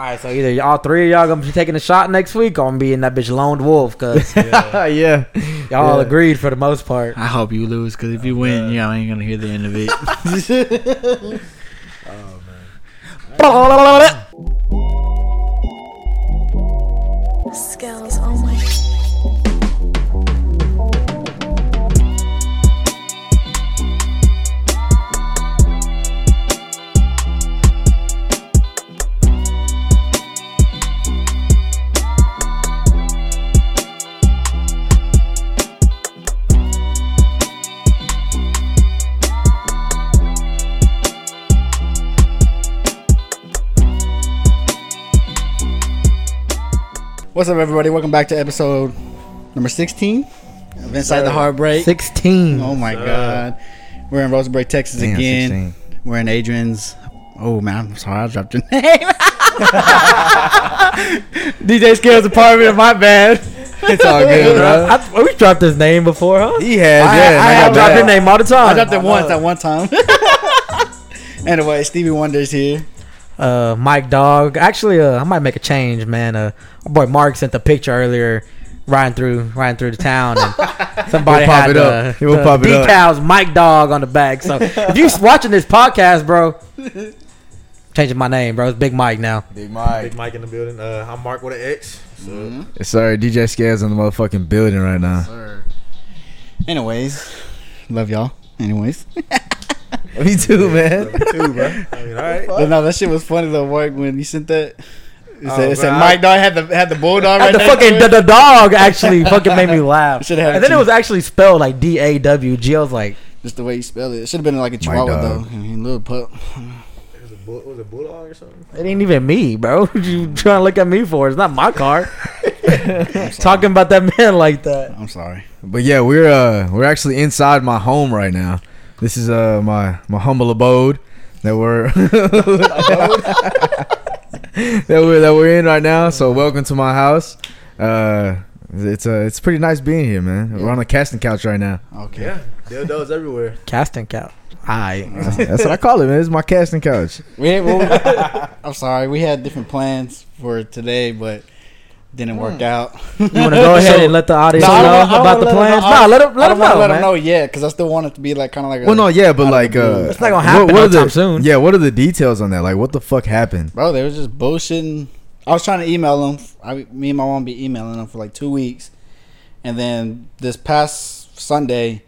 All right, so either all three of y'all gonna be taking a shot next week, or I'm gonna be in that bitch lone wolf because yeah. y'all Yeah. agreed for the most part. I hope you lose because if you win, y'all ain't gonna hear the end of it. Skills, oh my. What's up, everybody? Welcome back to episode number 16 of Inside the Heartbreak. Sixteen. Oh my Sir. god. We're in Rosenberg, Texas Damn, again. 16. We're in Adrian's. Oh man, I'm sorry, I dropped your name. DJ Scales apartment, my bad. It's all good, bro. I, we dropped his name before, huh? He has, I- yeah. I and I have got drop back. your name all the time. I dropped it I once at one time. anyway, Stevie Wonder's here. Uh, Mike Dog. Actually, uh, I might make a change, man. Uh, our boy Mark sent the picture earlier, riding through, riding through the town, and somebody He'll pop had it up. the pop it up. decals Mike Dog on the back. So if you watching this podcast, bro, changing my name, bro. It's Big Mike now. Big Mike. Big Mike in the building. Uh, I'm Mark with an X. So Sorry, DJ Scales in the motherfucking building right now. Anyways, love y'all. Anyways, Me too, man. two, bro. I mean, all right. but no, that shit was funny though, Mark. When you sent that, it Oh, said, it said bro, Mike Dog had the had the bulldog right the next fucking the, the dog actually fucking made me laugh. Should've And then it was actually spelled like D A W G. I was like, Just the way you spell it. It should have been like a chihuahua though. I mean, little pup. It was a, bull, was a bulldog or something? it ain't even me, bro. What you trying to look at me for? It's not my car. Talking about that man like that. I'm sorry. But yeah, we're uh we're actually inside my home right now. This is uh my my humble abode that we're that we're that we're in right now. So welcome to my house. Uh, it's uh it's pretty nice being here, man. We're on a casting couch right now. Okay. Yeah, dildos everywhere. Casting couch. I. That's what I call it, man. It's my casting couch. We, well, I'm sorry. We had different plans for today, but didn't work out. You want to go ahead and let the audience No, know I about the let 'em plans? know. No, let them let them know, let man. them know yet because I still want it to be like kind of like a. Well, no, yeah, but like, uh, It's not gonna happen what no are the, time soon. Yeah, what are the details on that? Like, what the fuck happened? bro, they was just bullshitting. I was trying to email them. I, me and my mom be emailing them for like two weeks, and then this past Sunday,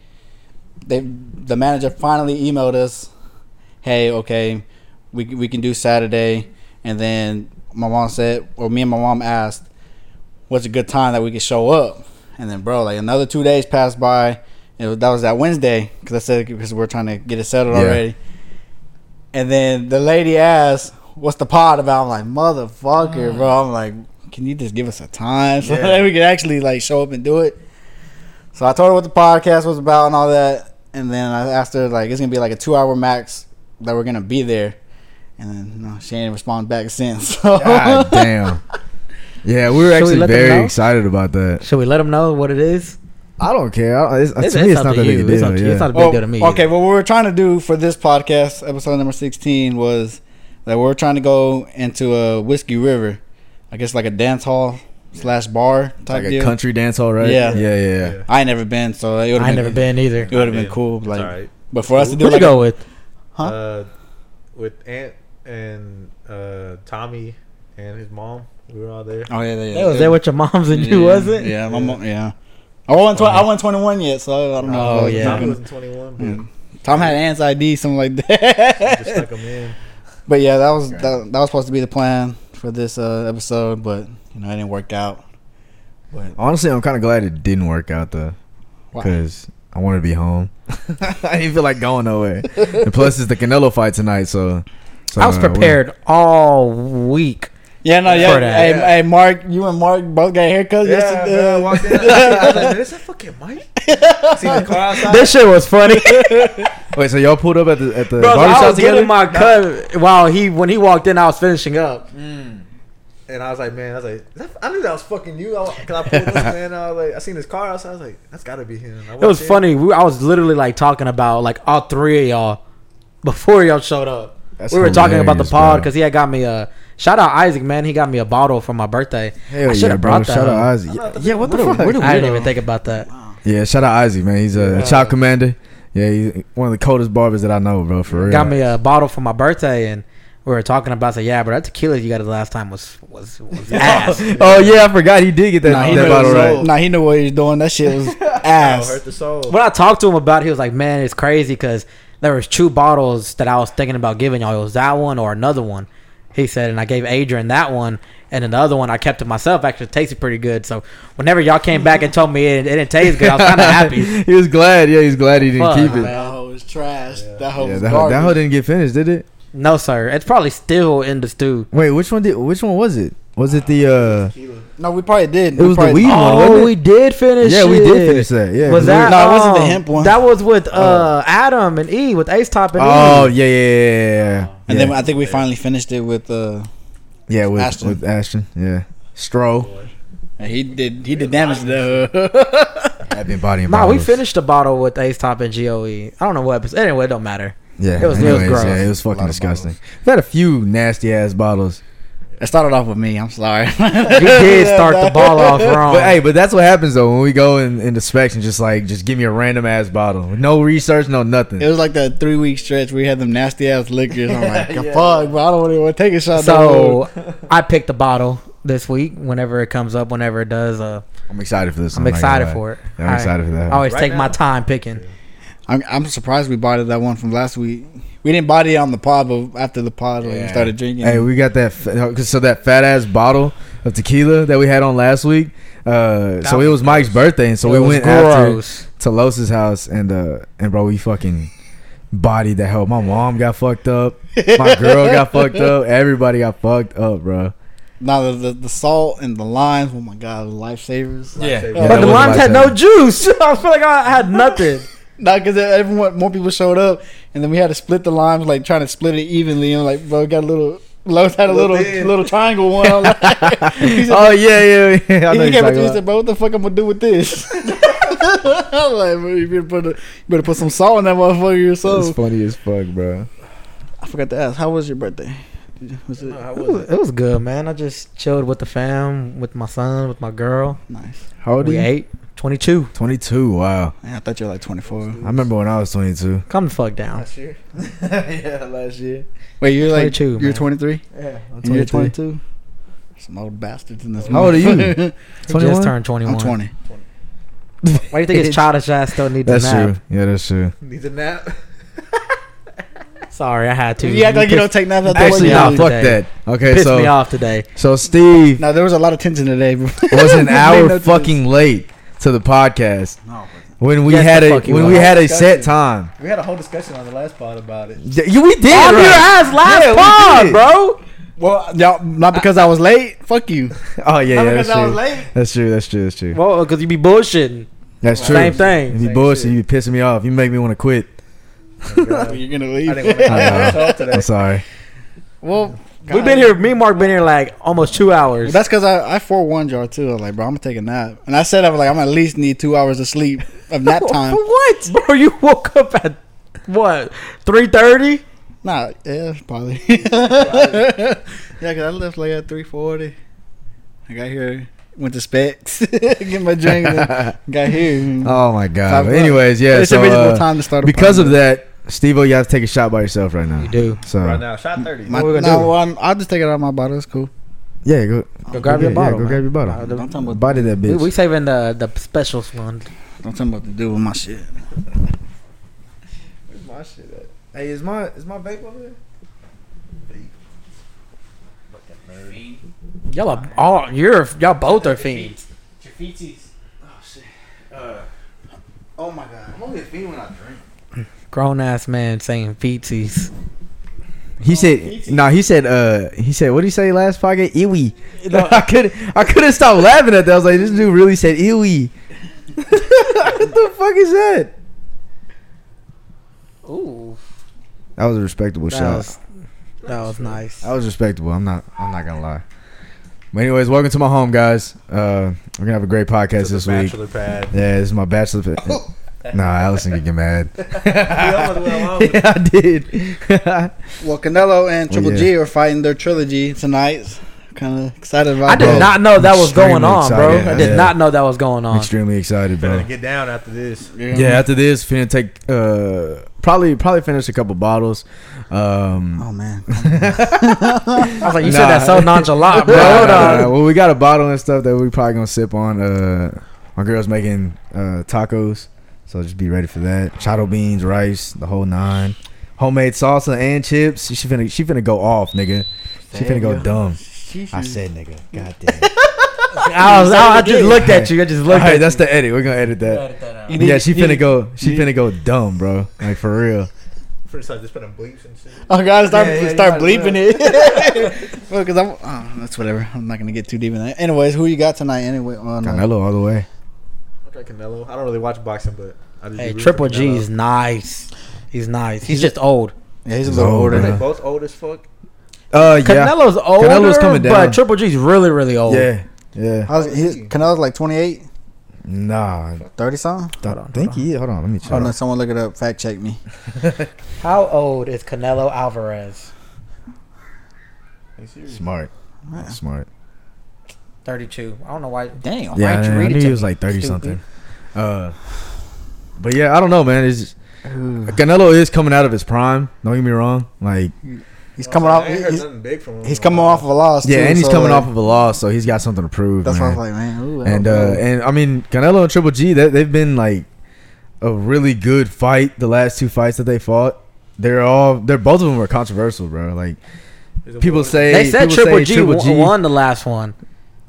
they the manager finally emailed us, "Hey, okay, we we can do Saturday." And then my mom said, or me and my mom asked, "What's a good time that we could show up?" And then, bro, like another two days passed by. It was, that was that Wednesday because I said because we're trying to get it settled Yeah. already. And then the lady asked, "What's the pod about?" I'm like, "Motherfucker, mm. bro!" I'm like, "Can you just give us a time so Yeah. that we can actually like show up and do it?" So I told her what the podcast was about and all that, and then I asked her like, "It's gonna be like a two hour max that we're gonna be there," and then no, she ain't responded back since. So God damn. Yeah, we were Should we actually let them very know? excited about that. Should we let them know what it is? I don't care. I, it's, It's, to me, it's it's up not to that big you. a It's, up deal. to you. it's not Yeah. a big Well, deal to me. Okay, what we were trying to do for this podcast, episode number sixteen, was that we are trying to go into a whiskey river, I guess like a dance hall slash bar type Like a deal. country dance hall, right? Yeah. yeah, yeah. yeah. I ain't never been, so it would I have ain't been, never been either. It would have been cool, like, all right. but for us to do Where'd you like go with? Huh? Uh, with Aunt and uh, Tommy and his mom, we were all there. oh yeah, yeah, They was there with your moms and you, wasn't? Yeah, my mom, yeah. I wasn't, tw- I wasn't 21 yet, so I don't know. Oh, I was yeah. Tommy looking- wasn't 21, but Mm. Tom had Ant's ID, something like that. just that. stuck him in. but yeah, that was that, that was supposed to be the plan for this uh, episode, but you know it didn't work out. But Honestly, I'm kind of glad it didn't work out though, why? because I want to be home. I didn't feel like going nowhere. and plus, it's the Canelo fight tonight, so. so I was uh, prepared all week. Yeah, no, yeah. For that. Hey, Yeah. hey, Mark, you and Mark both got haircuts Yeah, yesterday. man, I walked in. I was like, man, is that fucking Mike? See the car outside? This shit was funny. Wait, so y'all pulled up at the at the Bro, I barbershop was together? getting my cut while he when he walked in. I was finishing up. Mm. And I was like, man, I was like, that- I knew that was fucking you. I, Cause I pulled up, man. I was like, I seen his car outside. I was like, that's gotta be him. It was in. funny. We, I was literally like talking about like all three of y'all before y'all showed up. That's we were talking about the pod because he had got me a Shout out Isaac, man. He got me a bottle for my birthday. Hell I should yeah, have bro. brought that. Shout out up. Isaac. Yeah, yeah, what the fuck? What a I didn't even think about that. Yeah, shout out Isaac, man. He's a, a child commander. Yeah, he's one of the coldest barbers that I know, bro. For real. Got me a bottle for my birthday, and we were talking about. Say, yeah, but that tequila you got the last time was was, was ass. oh yeah, I forgot he did get that, Nah, he that knew bottle right. Nah, he knew what he was doing. That shit was Oh, ass. hurt the soul. when I talked to him about, it, he was like, "Man, it's crazy because there was two bottles that I was thinking about giving y'all. It was that one or another one." He said, and I gave Adrian that one, and then the other one I kept to myself. Actually, it tasted pretty good. So whenever y'all came back and told me it, it didn't taste good, I was kind of happy. he was glad. Yeah, he's glad he didn't Fuck, keep it. man. That hoe was trash. That hoe Yeah, was that, hoe- that hoe didn't get finished, did it? No, sir, it's probably still in the stew. Wait, which one did? Which one was it? Was it the? uh No, we probably did. It We was the probably- weed one, wasn't Oh, it? we did finish. Yeah, we did finish that. Yeah, was 'cause that? we- No, it wasn't the um, hemp one. That was with uh Adam and E with Ace Top and Oh E. yeah, yeah, yeah, yeah, yeah. And yeah. then I think we finally finished it with uh yeah, with Ashton. with Ashton. Yeah, Stro. he did he did damage to the I've been bodying. Nah, we finished the bottle with Ace Top and Goe. I don't know what episode. Anyway, it don't matter. Yeah, It was- it was gross. Yeah, it was fucking disgusting. We've had a few nasty ass bottles. It started off with me. I'm sorry. You did start the ball off wrong. But hey, but that's what happens though when we go in in inspection. Just like, just give me a random ass bottle, no research, no nothing. It was like that three week stretch where we had them nasty ass liquors. I'm like, fuck, bro, I don't even want to take a shot. so I picked a bottle this week. Whenever it comes up, whenever it does, uh, I'm excited for this. I'm not gonna excited for it. I'm I- excited for that. I always Right take my time picking. I'm, I'm surprised we bought it that one from last week. We didn't buy it on the pod, but after the pod, when we started drinking. Hey, we got that. fa- So that fat ass bottle of tequila that we had on last week. Uh, so it was Mike's birthday, and so It we was went after to Los's house, and uh, and bro, we fucking bodied that hell. My mom got fucked up. My girl got fucked up. Everybody got fucked up, bro. now the, the the salt and the limes. Oh my god, lifesavers. Yeah, but the was limes had no juice. I feel like I had nothing. No, because everyone more people showed up, and then we had to split the limes, like trying to split it evenly. And like, bro, got a little. Lowe's had a little Little little, triangle one. I'm like, he said, Oh yeah, yeah, yeah. I know he came up to me and said, "Bro, what the fuck I'm gonna do with this?" I'm like, bro, you better put a, you better put some salt in that motherfucker yourself. It's funny as fuck, bro. I forgot to ask, how was your birthday? Was it How It was was, it? it was good, man. I just chilled with the fam, with my son, with my girl. nice? How old are you? ate. 22. Twenty two. Wow. Man, I thought you were like 24. I remember when I was twenty two. Calm the fuck down. Last year. yeah, last year. Wait, you're like 22, you're man. 23. Yeah, I'm And you're 22. Some old bastards in this. How old are you? motherfucker. He 21? just turned 21. I'm 20. Why do you think his childish ass still needs That's a nap? true. Yeah, that's true. Needs a nap. Sorry, I had to. You act like you pissed- don't take naps Actually, work. nah, me fuck off that. Okay, pissed so me off today. so Steve Now there was a lot of tension today. bro. was an hour no fucking late to the podcast No, when we Yes, had a when we had a Disgusting. set time. We had a whole discussion on the last pod about it. Y- You, we did. On right? your ass last Yeah, pod, bro. Well, y'all not because I was late. Fuck you. Oh yeah, Not yeah, because that's I was true. late. That's true. That's true. That's true. Well, because you be bullshitting. That's true. Same thing. If you Same bullshit, shit. you be pissing me off. You make me want to quit. Oh, You're gonna leave. I didn't want to I know. show today. I'm sorry. well, We've been here. Me and Mark been here like almost two Well, hours. that's because I I forewarned y'all too. I was like, bro, I'm gonna take a nap, and I said I was like, I'm gonna at least need two hours of sleep of nap time. what, bro? You woke up at what? Three thirty? Nah, yeah, probably. yeah, cause I left like at three forty. I got here, went to Specs, get my drink, got here. Oh my god. Five But o'clock. anyways, yeah. it's so, a reasonable uh, time to start. A because of that, Steve, you have to take a shot by yourself right now. You do. So Right now, shot 30. My, What we gonna nah, do? well, I'm- I'll just take it out of my bottle. It's cool. yeah, go Go grab yeah, your bottle. Yeah, go man. grab your bottle. Don't tell me what, Body that we, bitch. we saving the the specials one. don't tell me what to do with my shit. Where's my shit at? Hey, is my is my vape over there? Vape. Y'all are all you're y'all both are fiends. Your feeties. Oh shit. Uh, oh my god. I'm only a fiend when I drink. Grown ass man saying feetsies. He said, "No, he said, uh, he said, what did he say last podcast? Iwi. I could, I couldn't stop laughing at that. I was like, this dude really said iwi. what the fuck is that? Ooh, That was a respectable that shot. was that was nice. That was respectable. I'm not, I'm not gonna lie. But anyways, welcome to my home, guys. Uh, we're gonna have a great podcast this week. Bachelor pad. Yeah, this is my bachelor. pa- Nah, Allison could get mad. We almost went along with yeah, I did. Well, Canelo and Triple yeah. G are fighting their trilogy tonight. Kind of excited about I did that. not know that was Extremely going on, bro. excited, I did yeah. not know that was going I'm on. extremely excited, bro. Finna get down after this. Yeah, after this, finna take uh probably probably finish a couple bottles. Um, Oh man. I was like, you Nah. said that so nonchalant, bro. Nah, Hold nah, on. nah. Well, we got a bottle and stuff that we probably gonna sip on. Uh, my girl's making uh tacos, so just be ready for that. Charro beans, rice, the whole nine. Homemade salsa and chips. She finna she finna go off, nigga. She finna go dumb. I said, nigga. God damn. I, was, I, I just looked at you. I just looked right, at that's the edit. We're gonna edit that. You need- Yeah, she finna go. She finna go dumb, bro. Like for real. First time just putting bleeps and shit. Oh, God, start Yeah, yeah, start bleeping it. well, because I'm. Oh, that's whatever. I'm not gonna get too deep in that. Anyways, who you got tonight? Anyway, on, uh, Canelo all the way. Okay, Canelo. I don't really watch boxing, but I just Hey, Triple G is nice. He's nice. He's just old. yeah, he's a little old, older. Are they both old as fuck? Uh, yeah, Canelo's older, Canelo's coming down. but Triple G's really, really old. yeah, yeah. How's he's Canelo's like 28, Nah, 30 something. don't on, think he. Hold on, let me check. Oh no, someone look it up. Fact check me. How old is Canelo Alvarez? Are you serious? Smart, smart. 32. I don't know why. Damn. Yeah, why didn't you I read knew it he was me? like thirty Stupid. something. Uh, but yeah, I don't know, man. It's just, Canelo is coming out of his prime. Don't get me wrong. Like, He's coming I off. ain't He's, big from him. he's coming off of a loss. yeah, too, and he's so, coming like, off of a loss, so he's got something to prove. That's why I man. was like, man. Ooh, and uh, and I mean, Canelo and Triple G, they, they've been like a really good fight. The last two fights that they fought, they're all they're both of them were controversial, bro. Like people say, They said Triple say G, Triple G won the last one.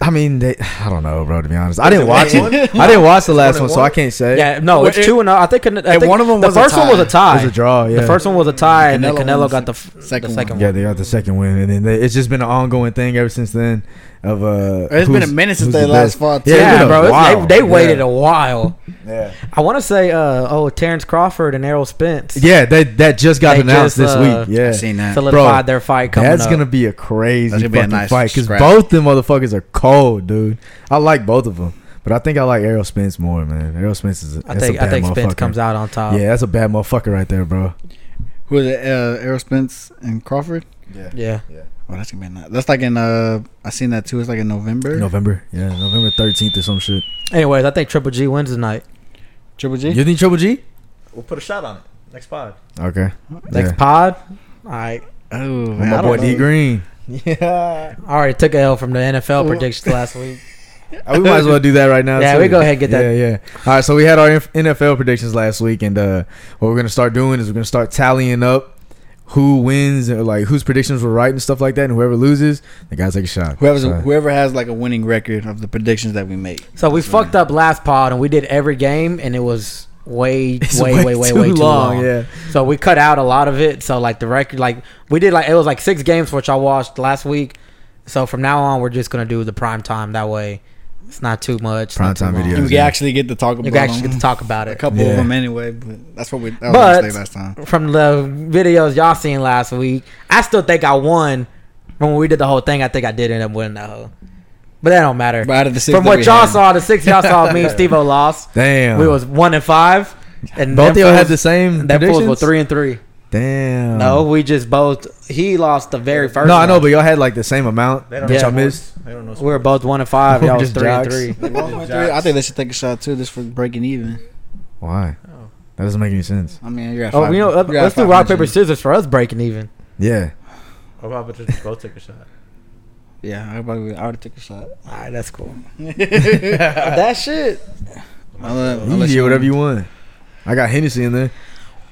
I mean, they, I don't know, bro. To be honest, I didn't watch it. I didn't watch the last one one, so I can't say. Yeah, no, it's it- two and oh. I think. I think one of them the was a first one was a tie. It was a draw. Yeah, The first one was a tie, and then Canelo Canelo got the the, f- second the second Yeah, one. they got the second win, and then they, it's just been an ongoing thing ever since then. Of uh, It's been a minute since they the last best. fought. Yeah, too. it's Yeah, bro, while. they, they waited Yeah. a while. Yeah, I want to say, uh, oh, Terence Crawford and Errol Spence yeah, that that just got They announced just, this uh, week. Yeah, I seen that. solidified their fight coming That's up. gonna be a crazy That's gonna be a fucking nice fight because scrap. both them motherfuckers are cold, dude. I like both of them, but I think I like Errol Spence more, man. Errol Spence is. A, I that's think a I bad think Spence comes out on top. Yeah, that's a bad motherfucker right there, bro. Who is it? Uh, Errol Spence and Crawford. Yeah, yeah. Yeah. Oh, that's gonna be nice. That's like in uh, I seen that too. It's like in November. November. Yeah, November thirteenth or some shit. Anyways, I think Triple G wins tonight. Triple G. You think Triple G? We'll put a shot on it. Next pod. Okay. Next Yeah. pod. All right. Oh, man, my I boy don't D. Green. Yeah. I already took a L from the NFL predictions last week. we might as well do that right now. Yeah, too. we go ahead and get that. Yeah, yeah. All right, so we had our NFL predictions last week, and uh, what we're gonna start doing is we're gonna start tallying up who wins, or like whose predictions were right and stuff like that, and whoever loses, the guys take a shot. Whoever's So- whoever has like a winning record of the predictions that we make. So we fucked up last pod and we did every game and it was way, It's way, way, way, way, too long. Yeah. So we cut out a lot of it. So like the record, like we did like it was like six games which I watched last week. So from now on, we're just gonna do the prime time. That way, it's not too much. not too Primetime long. videos. You Yeah. can actually get to talk about You can actually them. get to talk about it. a couple Yeah. of them anyway, but that's what we that was But- last time. From the videos y'all seen last week, I still think I won. From when we did the whole thing, I think I did end up winning that whole. But that don't matter. But out of the six From what y'all had- saw, the six y'all saw, me and Steve lost. Damn. We was one and five, and both of y'all had the same That fools were three and three. Damn. No, we just both. He lost the very first. No, I one. know, but y'all had like the same amount They don't that Yeah. y'all missed. They don't know we were both one and five. Y'all was just three and jocks. three. I think they should take a shot too, just for breaking even. Why? Oh. That doesn't make any sense. I mean, you're at Oh, five, you know, let- you're at let's do five rock paper scissors for us breaking even. Yeah. How about just both take a shot? Yeah, I probably I already took a shot. All right, that's cool. that shit. I'll I'll You let get whatever you want. I got Hennessy in there.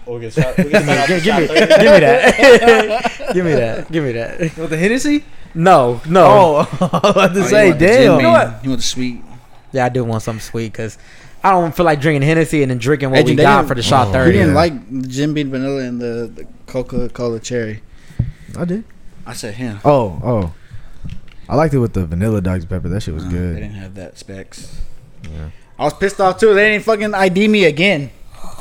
Or we get shot. We get shot Give, give me, shot give me that. give me that. Give me that. With the Hennessy? No, no. Oh, I was about to Oh, say, want damn. You know what? You want the sweet? Yeah, I do want something sweet because I don't feel like drinking Hennessy and then drinking what Hey, we got for the shot Oh, He thirty. didn't like the Jim Beam vanilla and the, the Coca Cola cherry. I did. I said him. Oh, oh. I liked it with the vanilla Dr. Pepper. That shit was Uh, They didn't have that specs. Yeah. I was pissed off too. They didn't fucking ID me again.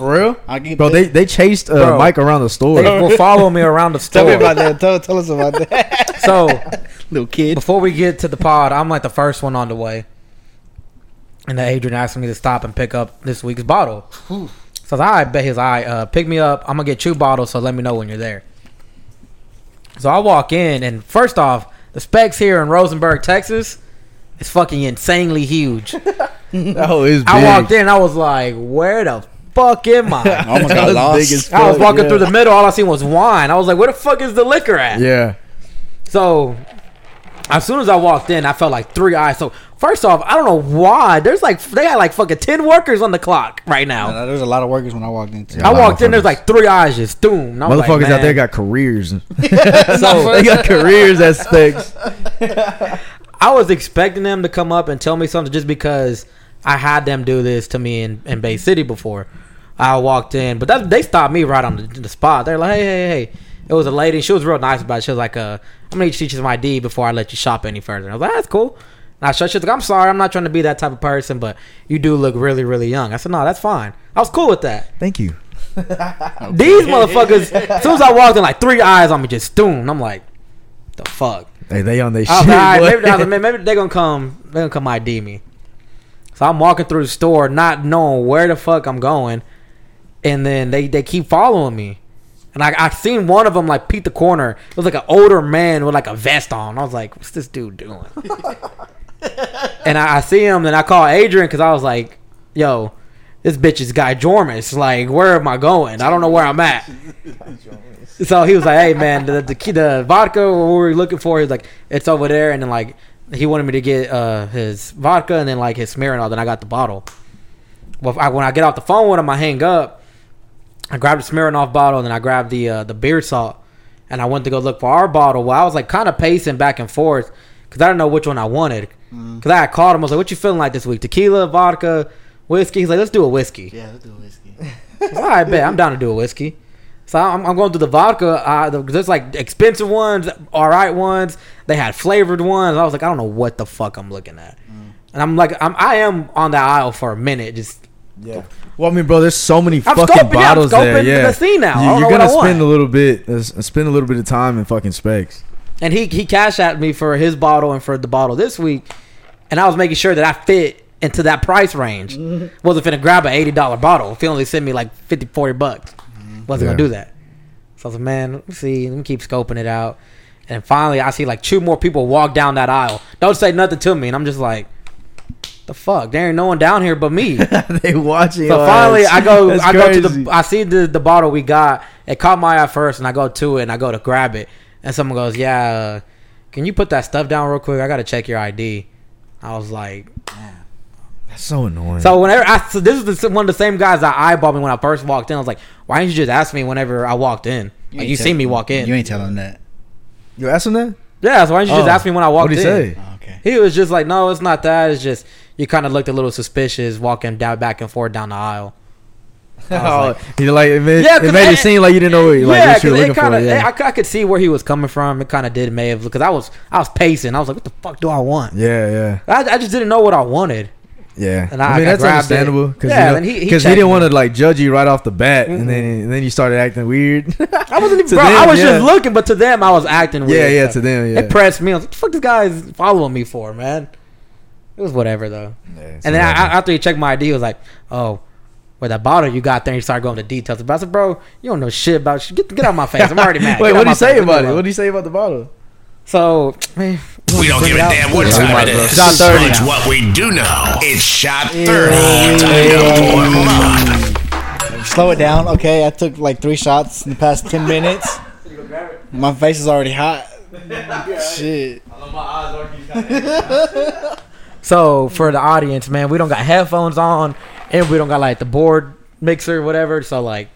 For real? I get Bro, they, they chased uh, Bro. Mike around the store. They will follow me around the store. tell me about that. Tell, tell us about that, So little kid. before we get to the pod, I'm like the first one on the way. And then Adrian asked me to stop and pick up this week's bottle. So I was, all right, bet his eye. Uh, pick me up. I'm gonna get two bottles. So let me know when you're there. So I walk in, and first off, the specs here in Rosenberg, Texas, is fucking insanely huge. Oh, it's big. I walked in, I was like, where the fuck am I? I almost got was lost. I was walking yeah. through the middle. All I seen was wine. I was like, "Where the fuck is the liquor at?" Yeah. So, as soon as I walked in, I felt like three eyes. So, first off, I don't know why. There's like they got like fucking ten workers on the clock right now. Uh, There's a lot of workers when I walked into. Yeah. I a lot of walked in. There's like three eyes just doom. And I was like, Motherfuckers out there got careers. So they got careers as specs. I was expecting them to come up and tell me something just because I had them do this to me in, in Bay City before. I walked in, but that, they stopped me right on the, the spot. They're like, "Hey, hey, hey!" It was a lady. She was real nice about it. She was like, "Uh, I'm you to teach you some ID before I let you shop any further." I was like, "That's cool." And I shut. She's like, "I'm sorry, I'm not trying to be that type of person, but you do look really, really young." I said, "No, that's fine." I was cool with that. Thank you. These motherfuckers, as soon as I walked in, like three eyes on me, just doom. I'm like, "The fuck." Hey, they on their shit. like, right, maybe, like, maybe they're gonna come. They're gonna come ID me. So I'm walking through the store, not knowing where the fuck I'm going, and then they they keep following me. And I I seen one of them like peek the corner. It was like an older man with like a vest on. I was like, "What's this dude doing?" and I, I see him, and I call Adrian because I was like, "Yo, this bitch is Guy Jormus. Like, where am I going? I don't know where I'm at." So he was like, "Hey man, the the, the vodka what we were looking for." He's like, "It's over there," and then like he wanted me to get uh, his vodka and then like his Smirnoff. Then I got the bottle. Well, I, when I get off the phone with him, I hang up. I grabbed the Smirnoff bottle and then I grabbed the uh, the beer salt, and I went to go look for our bottle. Well, I was like kind of pacing back and forth because I didn't know which one I wanted. Because I had called him, I was like, "What you feeling like this week? Tequila, vodka, whiskey?" He's like, "Let's do a whiskey." Yeah, let's do a whiskey. All right, bet I'm down to do a whiskey. So I'm, I'm going through the vodka. Uh, the- there's like expensive ones, all right ones. They had flavored ones. I was like, I don't know what the fuck I'm looking at. And I'm like, I'm I am on that aisle for a minute. Just Yeah. Well, I mean, bro, there's so many I'm fucking scoping, yeah, bottles there. scoping Yeah. the scene now. You, are gonna spend a little bit, uh, spend a little bit of time in fucking specs. and he he cashed at me for his bottle and for the bottle this week, and I was making sure that I fit into that price range. Wasn't finna grab an eighty dollar bottle. If he only sent me like 50, 40 bucks, wasn't Yeah. gonna do that. So I was like, man, let me see, let me keep scoping it out. And finally, I see like two more people walk down that aisle. Don't say nothing to me, and I'm just like, the fuck? There ain't no one down here but me. they watching. So finally, ass. I go. That's I go to the. I see the the bottle we got. It caught my eye first, and I go to it, and I go to grab it, and someone goes, "Yeah, uh, can you put that stuff down real quick? I gotta check your ID." I was like, That's so annoying. so whenever I so this is the, one of the same guys that eyeballed me when I first walked in. I was like, "Why didn't you just ask me whenever I walked in? Like you ain't see tell- me walk in? You ain't telling that. you asked him that? yeah, so why didn't you just Oh. ask me when I walked What'd he in?" say? Oh, okay. He was just like, "No, it's not that. It's just you kind of looked a little suspicious walking down back and forth down the aisle." I was Oh, like- he like it made, Yeah, it 'cause made it- it seem like you didn't know what, like, yeah, what you were because looking it kind for. of, Yeah. I, I could see where he was coming from. It kind of did may have because I was, I was pacing. I was like, what the fuck do I want? yeah, yeah, I, I just didn't know what I wanted. Yeah. And I, I- mean, I that's understandable because Yeah, you then he- he he, didn't want to like judge you right off the bat, Mm-mm. and then and then you started acting weird. I wasn't even, bro. I was yeah. just looking, but to them, I was acting weird. yeah, yeah. To them, yeah. It pressed me. I was like, what the fuck, this guy's following me for, man. It was whatever though. Yeah, And then I, after he checked my ID, he was like, "Oh, where that bottle you got there?" He started going to details. But I said, "Bro, you don't know shit about shit. Get get out of my face. I'm already mad." Wait, what do you say about it? What do you say about the bottle? Alone. So, man, We don't give a damn what time we might it as well. is. Shot 30 But now. what we do know, it's shot 30. Time to pour 'em up. Slow it down. Okay, I took like three shots in the past ten minutes. My face is already hot. Shit. So for the audience, man, we don't got headphones on, and we don't got like the board mixer, whatever. So like,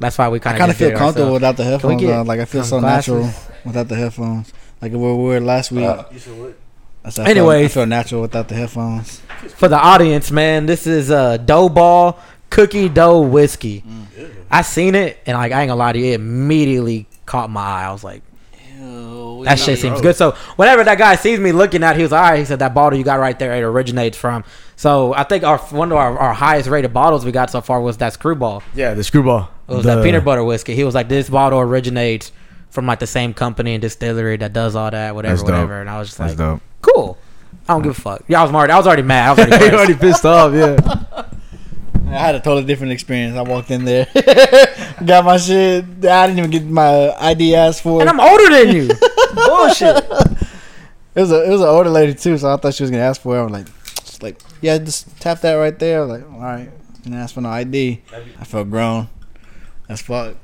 that's why we I kind kind of feel comfortable without the headphones get on. Like I feel so some natural without the headphones. Like where we were last week. I said, I feel- Anyways. I feel natural without the headphones. For the audience, man, this is uh, Doughball cookie dough whiskey. Mm. I seen it, and like I ain't gonna lie to you, it immediately caught my eye. I was like, that shit seems good. So whenever that guy sees me looking at, it, he was like, all right. He said that bottle you got right there, it originates from. So I think our one of our, our highest rated bottles we got so far was that screwball. Yeah, the screwball. It was The- that peanut butter whiskey. He was like, this bottle originates from like the same company and distillery that does all that, whatever, That's dope. whatever. And I was just That's like, dope. cool. I don't give a fuck. Yeah, I was already, I was already mad. I was already, you pissed. already pissed off. Yeah. I had a totally different experience. I walked in there, got my shit. I didn't even get my ID asked for. And I'm older than you. Bullshit. It was a it was an older lady too, so I thought she was gonna ask for it. I was like, just like yeah, just tap that right there. I was like, all right, didn't ask for no ID. I felt grown. As fuck.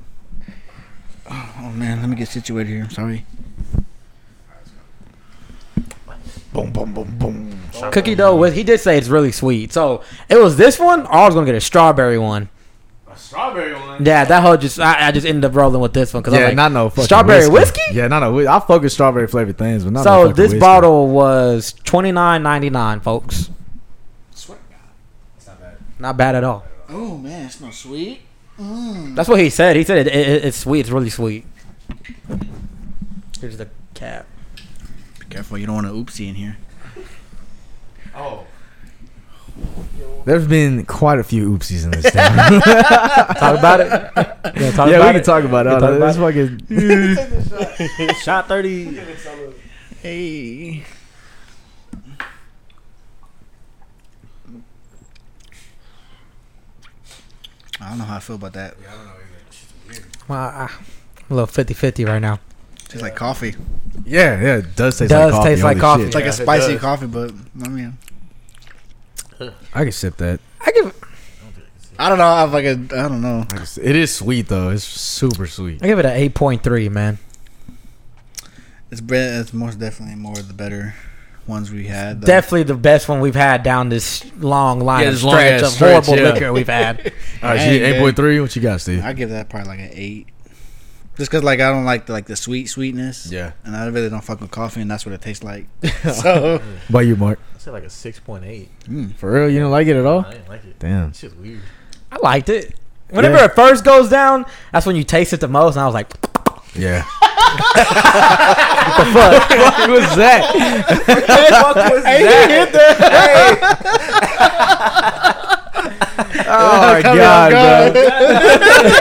Oh, man, let me get situated here. I'm sorry. Boom, boom, boom, boom. Cookie dough with he did say it's really sweet. So it was this one, or I was gonna get a strawberry one. A strawberry one. Yeah, that whole just I, I just ended up rolling with this one because Yeah, I'm like, not no fucking strawberry whiskey? Yeah, not no. I fuck with strawberry flavored things, but not so fucking this whiskey. bottle was twenty nine ninety nine, folks. Swear to God. It's not bad. Not bad at all. Oh man, it smells sweet. Mm. That's what he said. He said it, it, it's sweet. It's really sweet. Here's the cap. Be careful, you don't want an oopsie in here. Oh. There's been quite a few oopsies in this town. Talk about it. Yeah, talk yeah, about we can it. talk about it. We can talk This fucking Shot thirty. Hey. I don't know how I feel about that. Well, I, I'm a little 50-50 right now. Tastes like coffee. yeah, yeah. It does taste Does like coffee. taste like coffee. shit. It's like Yeah, a spicy coffee, but I mean, I can sip that. I give I don't know. I have like a, I don't know. I can s- It is sweet though. It's super sweet. I give it an eight point three, man. It's bread. It's most definitely more the better ones we had. though. Definitely the best one we've had down this long line Yeah, of this long stretch of stretch, horrible yeah. liquor we've had. All right, Dang, eight man. point three. What you got, Steve? I give that probably like an eight. Just cause like I don't like the like the sweet sweetness. Yeah. And I really don't fuck with coffee, and that's what it tastes like. so By you, Mark. I said like a six point eight. mm. For real, you don't like it at all? I didn't like it. Damn. Shit's weird. I liked it. Whenever Yeah. it first goes down, that's when you taste it the most. And I was like, Yeah. The fuck? what the fuck was that? He hit that. Hey. oh my Come god, bro.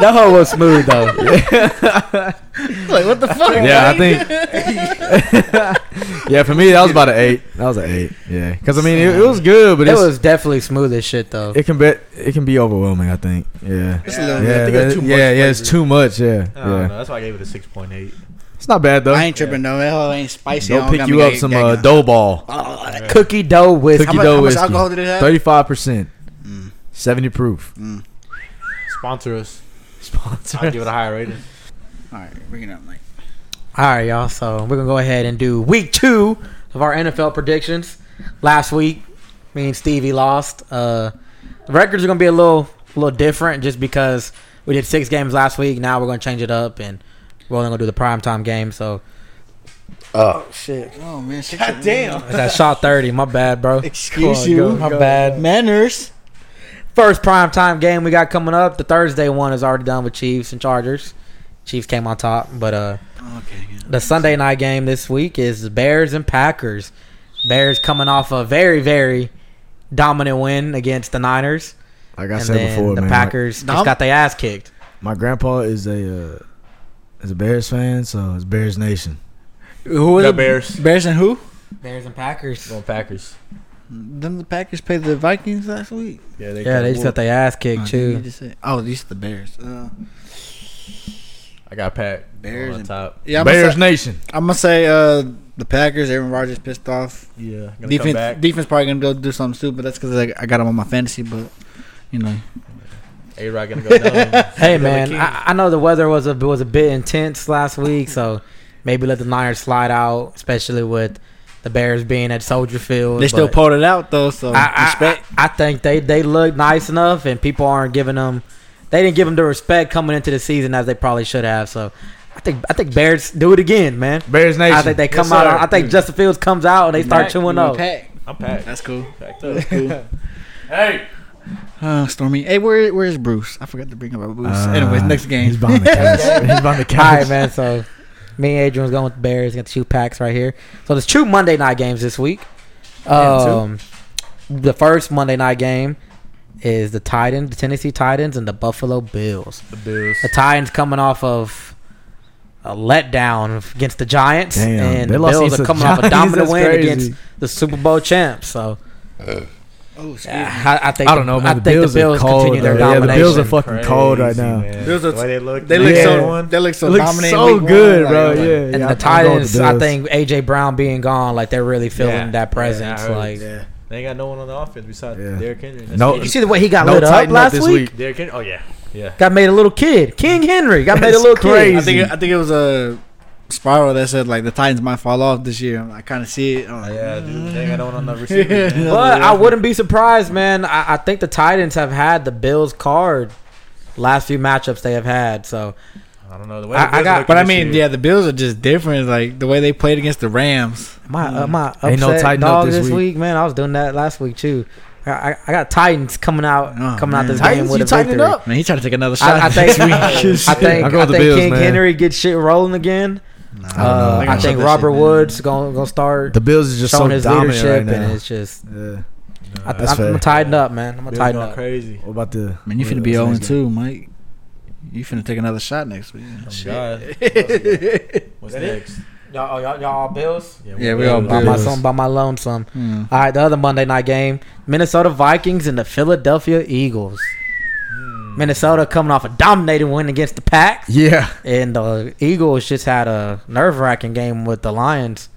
That whole was smooth though. like what the fuck? Yeah, I think. yeah, for me that was about an eight. That was an eight. Yeah, because I mean it, it was good, but it was definitely smooth as shit though. it can be it can be overwhelming. I think. Yeah. It's a little Yeah, I think that- too yeah, much yeah, it's too much. Yeah, I don't yeah. know. That's why I gave it a six point eight. It's not bad though. I ain't tripping though. That hell ain't spicy. Go I don't pick you up some uh, Doughball, Cookie dough with cookie much- dough how much whiskey, alcohol did it have? thirty five percent, Mm. seventy proof. Sponsor us. Sponsor. I'll give it a higher rating. All right, bring it up, Mike. All right, y'all. So we're gonna go ahead and do week two of our NFL predictions. Last week, me and Stevie lost. Uh, the records are gonna be a little, a little different just because we did six games last week. Now we're gonna change it up and we're only gonna do the primetime game. So, oh shit, Oh man, God damn. I shot thirty. My bad, bro. Excuse Go, you. go, My bad. Manners. First primetime game we got coming up. The Thursday one is already done with Chiefs and Chargers. Chiefs came on top, but uh. Okay. Yeah. The Sunday night game this week is Bears and Packers. Bears coming off a very, very dominant win against the Niners. Like I and said then before, the man. Packers Dom- just got their ass kicked. My, my grandpa is a uh, is a Bears fan, so it's Bears Nation. Who We is got it? Bears. Bears and who? Bears and Packers. Going Packers. Them the Packers played the Vikings last week. Yeah, they, Yeah, they just got their ass kicked Oh, too. you oh, these are the Bears. Uh, I got Pack Bears on and- top. yeah, I'm Bears say, Nation. I'm gonna say uh, the Packers. Aaron Rodgers pissed off. Yeah. Gonna come Defense, back. defense probably gonna go do something stupid. That's because I, I got him on my fantasy, but you know, A Rod gonna go down. Hey man, I, I know the weather was a was a bit intense last week, so maybe let the Niners slide out, especially with the Bears being at Soldier Field. they still pulled it out though. So I, I, respect. I, I think they they look nice enough, and people aren't giving them. They didn't give them the respect coming into the season as they probably should have. So I think I think Bears do it again, man. Bears Nation. I think they come Yes, out. sir. I think Justin Fields comes out and they start Pack. chewing You up. pack. I'm Pat. That's cool. Packed That's up. cool. Hey. Uh, Stormy. Hey, where where's Bruce? I forgot to bring up Bruce. Uh, Anyways, next game. He's behind the couch. he's behind the couch. All right, man. So me and Adrian was going with the Bears. Got the two packs right here. So there's two Monday night games this week. Um, the first Monday night game is the Titans, the Tennessee Titans, and the Buffalo Bills. The Bills. The Titans coming off of a letdown against the Giants, Damn, and the lost Bills are the coming off a dominant win crazy. against the Super Bowl champs. So Oh, I, I think I don't know, man. I The think Bills the Bills cold, continue their though. Yeah, the. Bills are fucking cold right now. Man. Bills are- The way they look. They look Yeah. so they look so It looks dominating. so good, one, bro. like, yeah, and yeah, the I'm going Titans, I think AJ Brown being gone, like they're really feeling Yeah. that presence. I heard. like, Yeah. They ain't got no one on the offense besides Yeah. Derrick Henry. That's No- it. you see the way he got No lit up tighten up last week? week. Derrick Henry. Oh yeah, yeah. Got made a little kid. King Henry got made a little crazy. kid. I think I think it was a spiral that said like the Titans might fall off this year. I kind of see it. I'm like, Yeah, dude. They ain't got no one on the receiver. man. But I wouldn't be surprised, man. I, I think the Titans have had the Bills card last few matchups they have had. So I don't know the way. I- the I Bills got- But I mean, year. yeah, the Bills are just different. Like the way they played against the Rams. My I, am upset Ain't no tighten up dog this this week. week. man? I was doing that last week too. I, I, I got Titans coming out Oh, coming out this Titans, game with you a victory. up? Man, he trying to take another shot. I, I think I think I'll go I with the think Bills, King man. Henry gets shit rolling again. Nah, Uh, they I gonna shut think Robert shit. Woods gonna gonna start The Bills is just showing so his dominant leadership, right now. and it's just Yeah. I, That's I'm, fair. I'm tightened up, man. I'm Bills tightened going up. crazy. What about the? Man, you what- finna be what's the 0 next game? 2, Mike. You finna take another shot next week. Oh, Shit. God. What's next? Y'all, oh, y'all, y'all all Bills? Yeah, we all By my Bills. by my lonesome. Hmm. All right, the other Monday night game: Minnesota Vikings and the Philadelphia Eagles. Mm. Minnesota coming off a dominating win against the Packs, Yeah, and the Eagles just had a nerve wracking game with the Lions.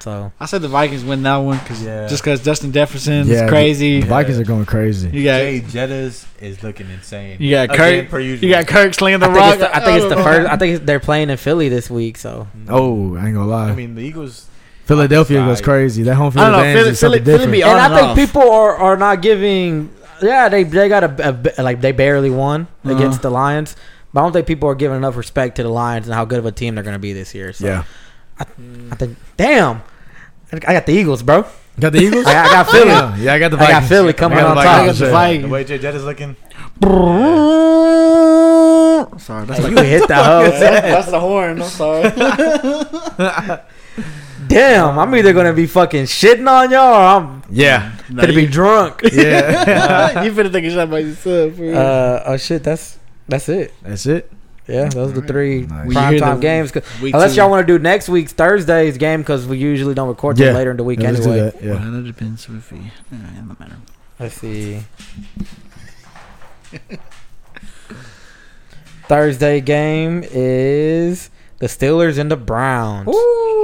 So I said the Vikings win that one because Yeah. just because Justin Jefferson yeah. crazy. The Vikings are going crazy. You got Jay Jettas is looking insane. you got Again, Kirk. per usual. You got Kirk slinging the I think, rock. it's the, I think it's the oh. first. I think they're playing in Philly this week. So mm. Oh, I ain't gonna lie. I mean, the Eagles. Philadelphia goes crazy. That home I field don't know, advantage Philly- is something Philly- Philly different. be and on I think people are, are not giving. Yeah, they they got a, a like they barely won Uh-huh. against the Lions, but I don't think people are giving enough respect to the Lions and how good of a team they're going to be this year. So yeah, I think, damn, I got the Eagles, bro. got the Eagles. I got, I got Philly. Yeah, yeah, I got the I got Philly coming got on top. I got the Yeah. Vikings. The way Jay Jettas looking. Sorry, that's Hey, like you hit the hoe. that's the horn. I'm sorry. Damn, I'm either gonna be fucking shitting on y'all or I'm Yeah, gonna be drunk. yeah. you finna take a shot by yourself. Uh, oh shit, that's that's it. That's it. Yeah, those are the three Nice. We prime time the- games. 'Cause- Unless two. y'all want to do next week's Thursday's game because we usually don't record till Yeah. later in the week Yeah, let's do anyway. that. Yeah. Well, that depends if we. Yeah, it don't matter. Let's see. Thursday game is the Steelers and the Browns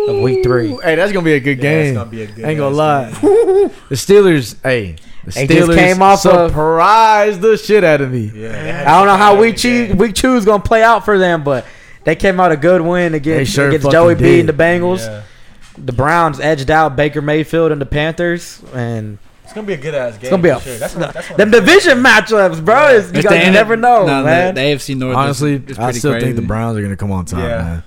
of week three. Hey, that's gonna be a good Yeah, it's game. gonna be a good Ain't gonna lie. game. the Steelers, hey, the They just Steelers came off of- surprised the shit out of me. Yeah, they had I don't know how some week game. two week two is gonna play out for them, but they came out a good win against, sure against fucking Joey B did. and the Bengals. Yeah. The Browns edged out Baker Mayfield and the Panthers, and It's gonna be a good ass game. it's gonna be a for sure. That's what, that's what them division matchups, bro. It's, you, guys the- never know, no, man. The, AFC North. Honestly, is I pretty still crazy. think the Browns are gonna come on top, Yeah. man.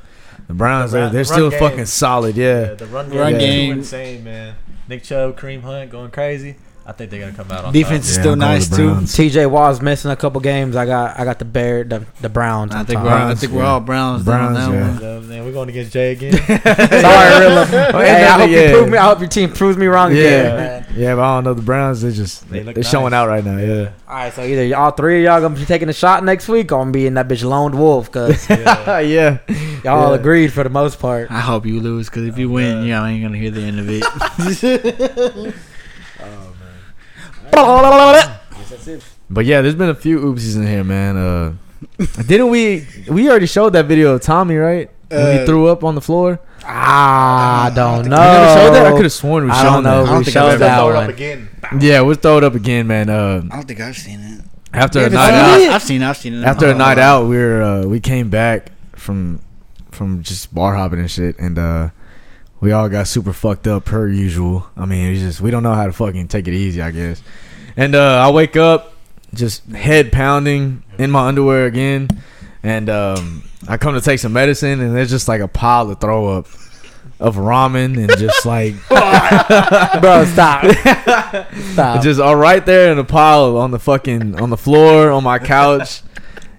The Browns, The run- they're the still game- fucking solid. Yeah, Yeah. the run game, Run game. too insane, man. Nick Chubb, Kareem Hunt going crazy. I think they're gonna come out on Defense top. is Yeah, still I'm going nice with the too. Browns. TJ Watt's missing a couple games. I got I got the Bear the, the Browns. I on think top. we're I Browns, think we're yeah. all Browns. down Browns, on that yeah. one. So, man, we're going against Jay again. Sorry, Rilla. hey, I hope Yeah. you prove me. I hope your team proves me wrong Yeah. again, man. Yeah, but I don't know. The Browns, they just They they look are showing nice. out right now. Yeah. All right, so either all three of y'all gonna be taking a shot next week, or I'm gonna be in that bitch lone wolf because Yeah. yeah. y'all Yeah. agreed for the most part. I hope you lose because if you Oh, win, God. yeah, I ain't gonna hear the end of it. But yeah, there's been a few oopsies in here, man. Uh, didn't we? We already showed that video of Tommy, right? When he Uh, threw up on the floor. Ah, I don't know. We never showed that. I could have sworn we I showed don't know. that. I don't We think showed that Throw it up one. again. Yeah, we'll throw it up again, man. Uh, I don't think I've seen it. after a night out, it? I've seen. I've seen it. after a Oh, night wow. out, we were uh, we came back from from just bar hopping and shit, and uh, we all got super fucked up per usual. I mean, it's just we don't know how to fucking take it easy, I guess. And uh, I wake up just head pounding in my underwear again, and um, I come to take some medicine, and there's just like a pile of throw up of ramen and just like bro. Stop. Stop. just all right there in a pile on the fucking on the floor on my couch.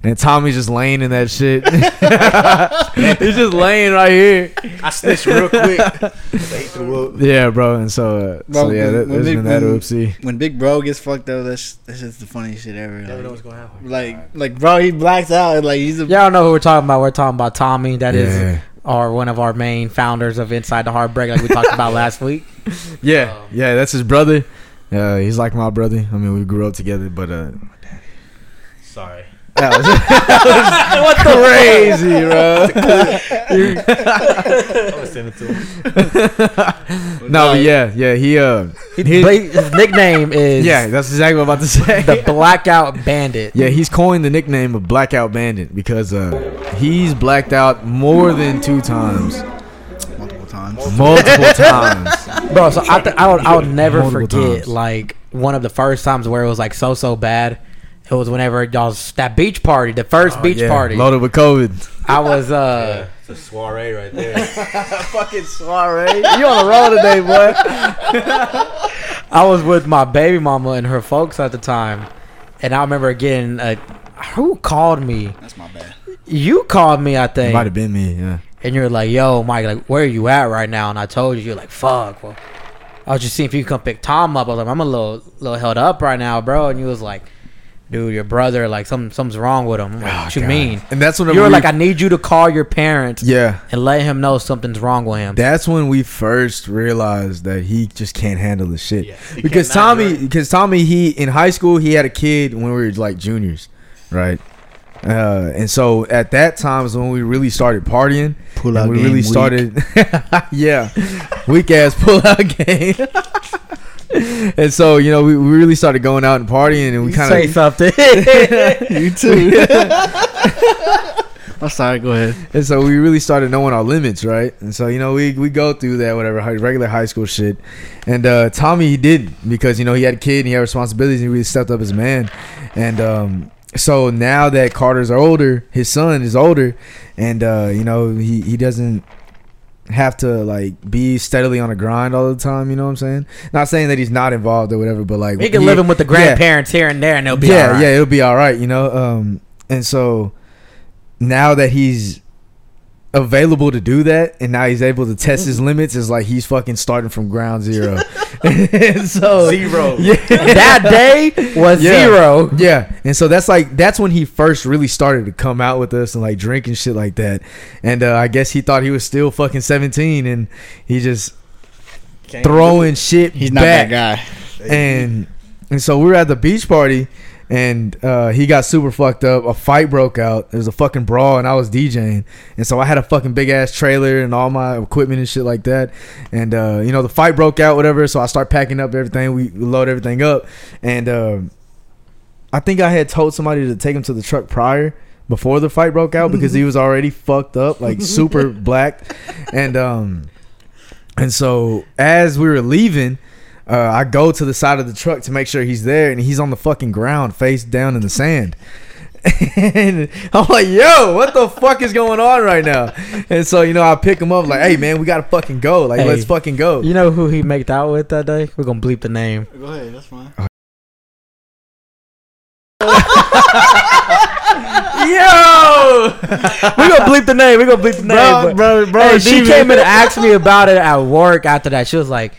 And Tommy's just laying in that shit. He's just laying right here. I snitched real quick. they threw up. Yeah, bro. And so, uh, so Bro, yeah, when- that, when there's Big- been that when- oopsie. when Big Bro gets fucked up, that's that's just the funniest shit ever. Never know Like, what's gonna happen. like, like, bro, he blacks out. and, Like he's a Y'all know who we're talking about. We're talking about Tommy. That is Yeah, our one of our main founders of Inside the Heartbreak, like we talked about last week. yeah, yeah. That's his brother. Uh, he's like my brother. I mean, we grew up together, but uh, Sorry. That was, that was crazy, bro. I'm gonna send it to him. no, but yeah, yeah, he uh, He, he- his nickname is yeah, that's exactly what I'm about to say. the Blackout Bandit. Yeah, he's coined the nickname of Blackout Bandit because uh, he's blacked out more than two times, multiple times. multiple times. bro. So I, th- I would I would never Multiple forget times. like one of the first times where it was like so so bad. It was whenever y'all's that beach party, the first beach Oh, Yeah, party. loaded with COVID. I was uh It's a soiree right there. Fucking soiree. You on the roll today, boy? I was with my baby mama and her folks at the time, and I remember getting a who called me. That's my bad. You called me, I think, Might have been me. Yeah. and you're like, "Yo, Mike, like, where are you at right now?" And I told you, you're like, "Fuck." Well, I was just seeing if you could come pick Tom up. I was like, "I'm a little, little held up right now, bro." And you was like, "Dude, your brother, like, something, something's wrong with him." Like, Oh, what you God. mean? And that's when You were like, "I need you to call your parents yeah. and let him know something's wrong with him." That's when we first realized that he just can't handle the shit. Yeah, because Tommy, because Tommy, he in high school he had a kid when we were like juniors, right? Uh, and so at that time is when we really started partying. Pull and out we game really weak. started, yeah, weak ass pull out game. and so you know we, we really started going out and partying, and we kind Say of something. You too. I'm sorry. Go ahead. And so we really started knowing our limits, right? And so you know we we go through that whatever regular high school shit. And uh, Tommy he did because you know he had a kid and he had responsibilities and he really stepped up as a man. And um, so now that Carter's older, his son is older, and uh, you know he he doesn't have to like be steadily on a grind all the time. You know what I'm saying? Not saying that he's not involved or whatever, but like he can he- live in with the yeah. grandparents here and there, and they'll be yeah, yeah, it'll be all right, you know. Um, and so now that he's available to do that, and now he's able to test his limits, is like he's fucking starting from ground zero. and so Zero. yeah, that day was Yeah. zero. yeah, and so that's like that's when he first really started to come out with us and like drink and shit like that. And uh, I guess he thought he was still fucking seventeen, and he just Can't throwing shit. He's not that guy. and and so we were at the beach party and uh, he got super fucked up. A fight broke out. There was a fucking brawl and i was djing. And so i had a fucking big ass trailer and all my equipment and shit like that. And uh, you know the fight broke out whatever. So i start packing up everything. We load everything up. And um, i think i had told somebody to take him to the truck prior before the fight broke out because he was already fucked up like super black. And um and so as we were leaving uh, I go to the side of the truck to make sure he's there, and he's on the fucking ground, face down in the sand. and I'm like, "Yo, what the fuck is going on right now?" And so, you know, I pick him up, like, "Hey, man, we gotta fucking go. Like, Hey. let's fucking go." You know who he made out with that day? We're gonna bleep the name. Go ahead. That's fine. Yo, We're gonna bleep the name. We're gonna bleep the name. Bro, but- bro, bro. hey, she came in and asked me about it at work after that. She was like,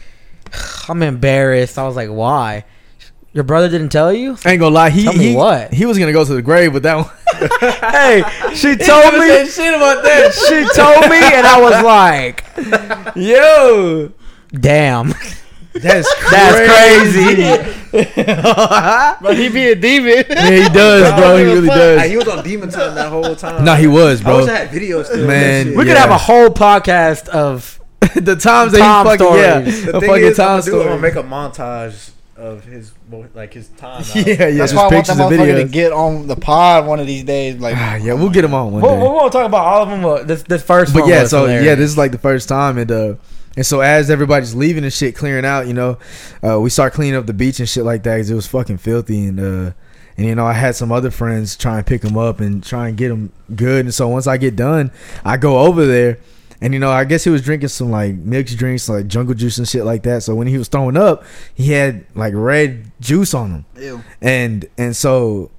"I'm embarrassed." I was like, "Why?" Your brother didn't tell you? I ain't gonna lie. He Tell me he, what? he was gonna go to the grave, with that one. hey, she He told never me. said shit about that. She told me, and I was like, Yo, "Damn, that's that's crazy." but he be a demon. Yeah, he does, bro. He really Hey, does. he was on demon time that whole time. No, he was, I wish bro. I had videos. Man, Man, We could have a whole podcast of the times that Tom he fucking yeah, stories. the thing fucking is, time I'm gonna, do, I'm gonna make a montage of his like his time. out. yeah, yeah, That's just why I want that motherfucker to videos. get on the pod one of these days. Like, Ah, yeah, we'll get him on one We'll, day. we're gonna talk about all of them. But this this first but one yeah, was so yeah, this is like the first time, and uh, and so as everybody's leaving and shit, clearing out, you know, uh, we start cleaning up the beach and shit like that because it was fucking filthy, and uh, and you know, I had some other friends try and pick him up and try and get him good, and so once I get done, I go over there. And you know, I guess he was drinking some like mixed drinks, like jungle juice and shit like that. So when he was throwing up, he had like red juice on him. Ew. and and so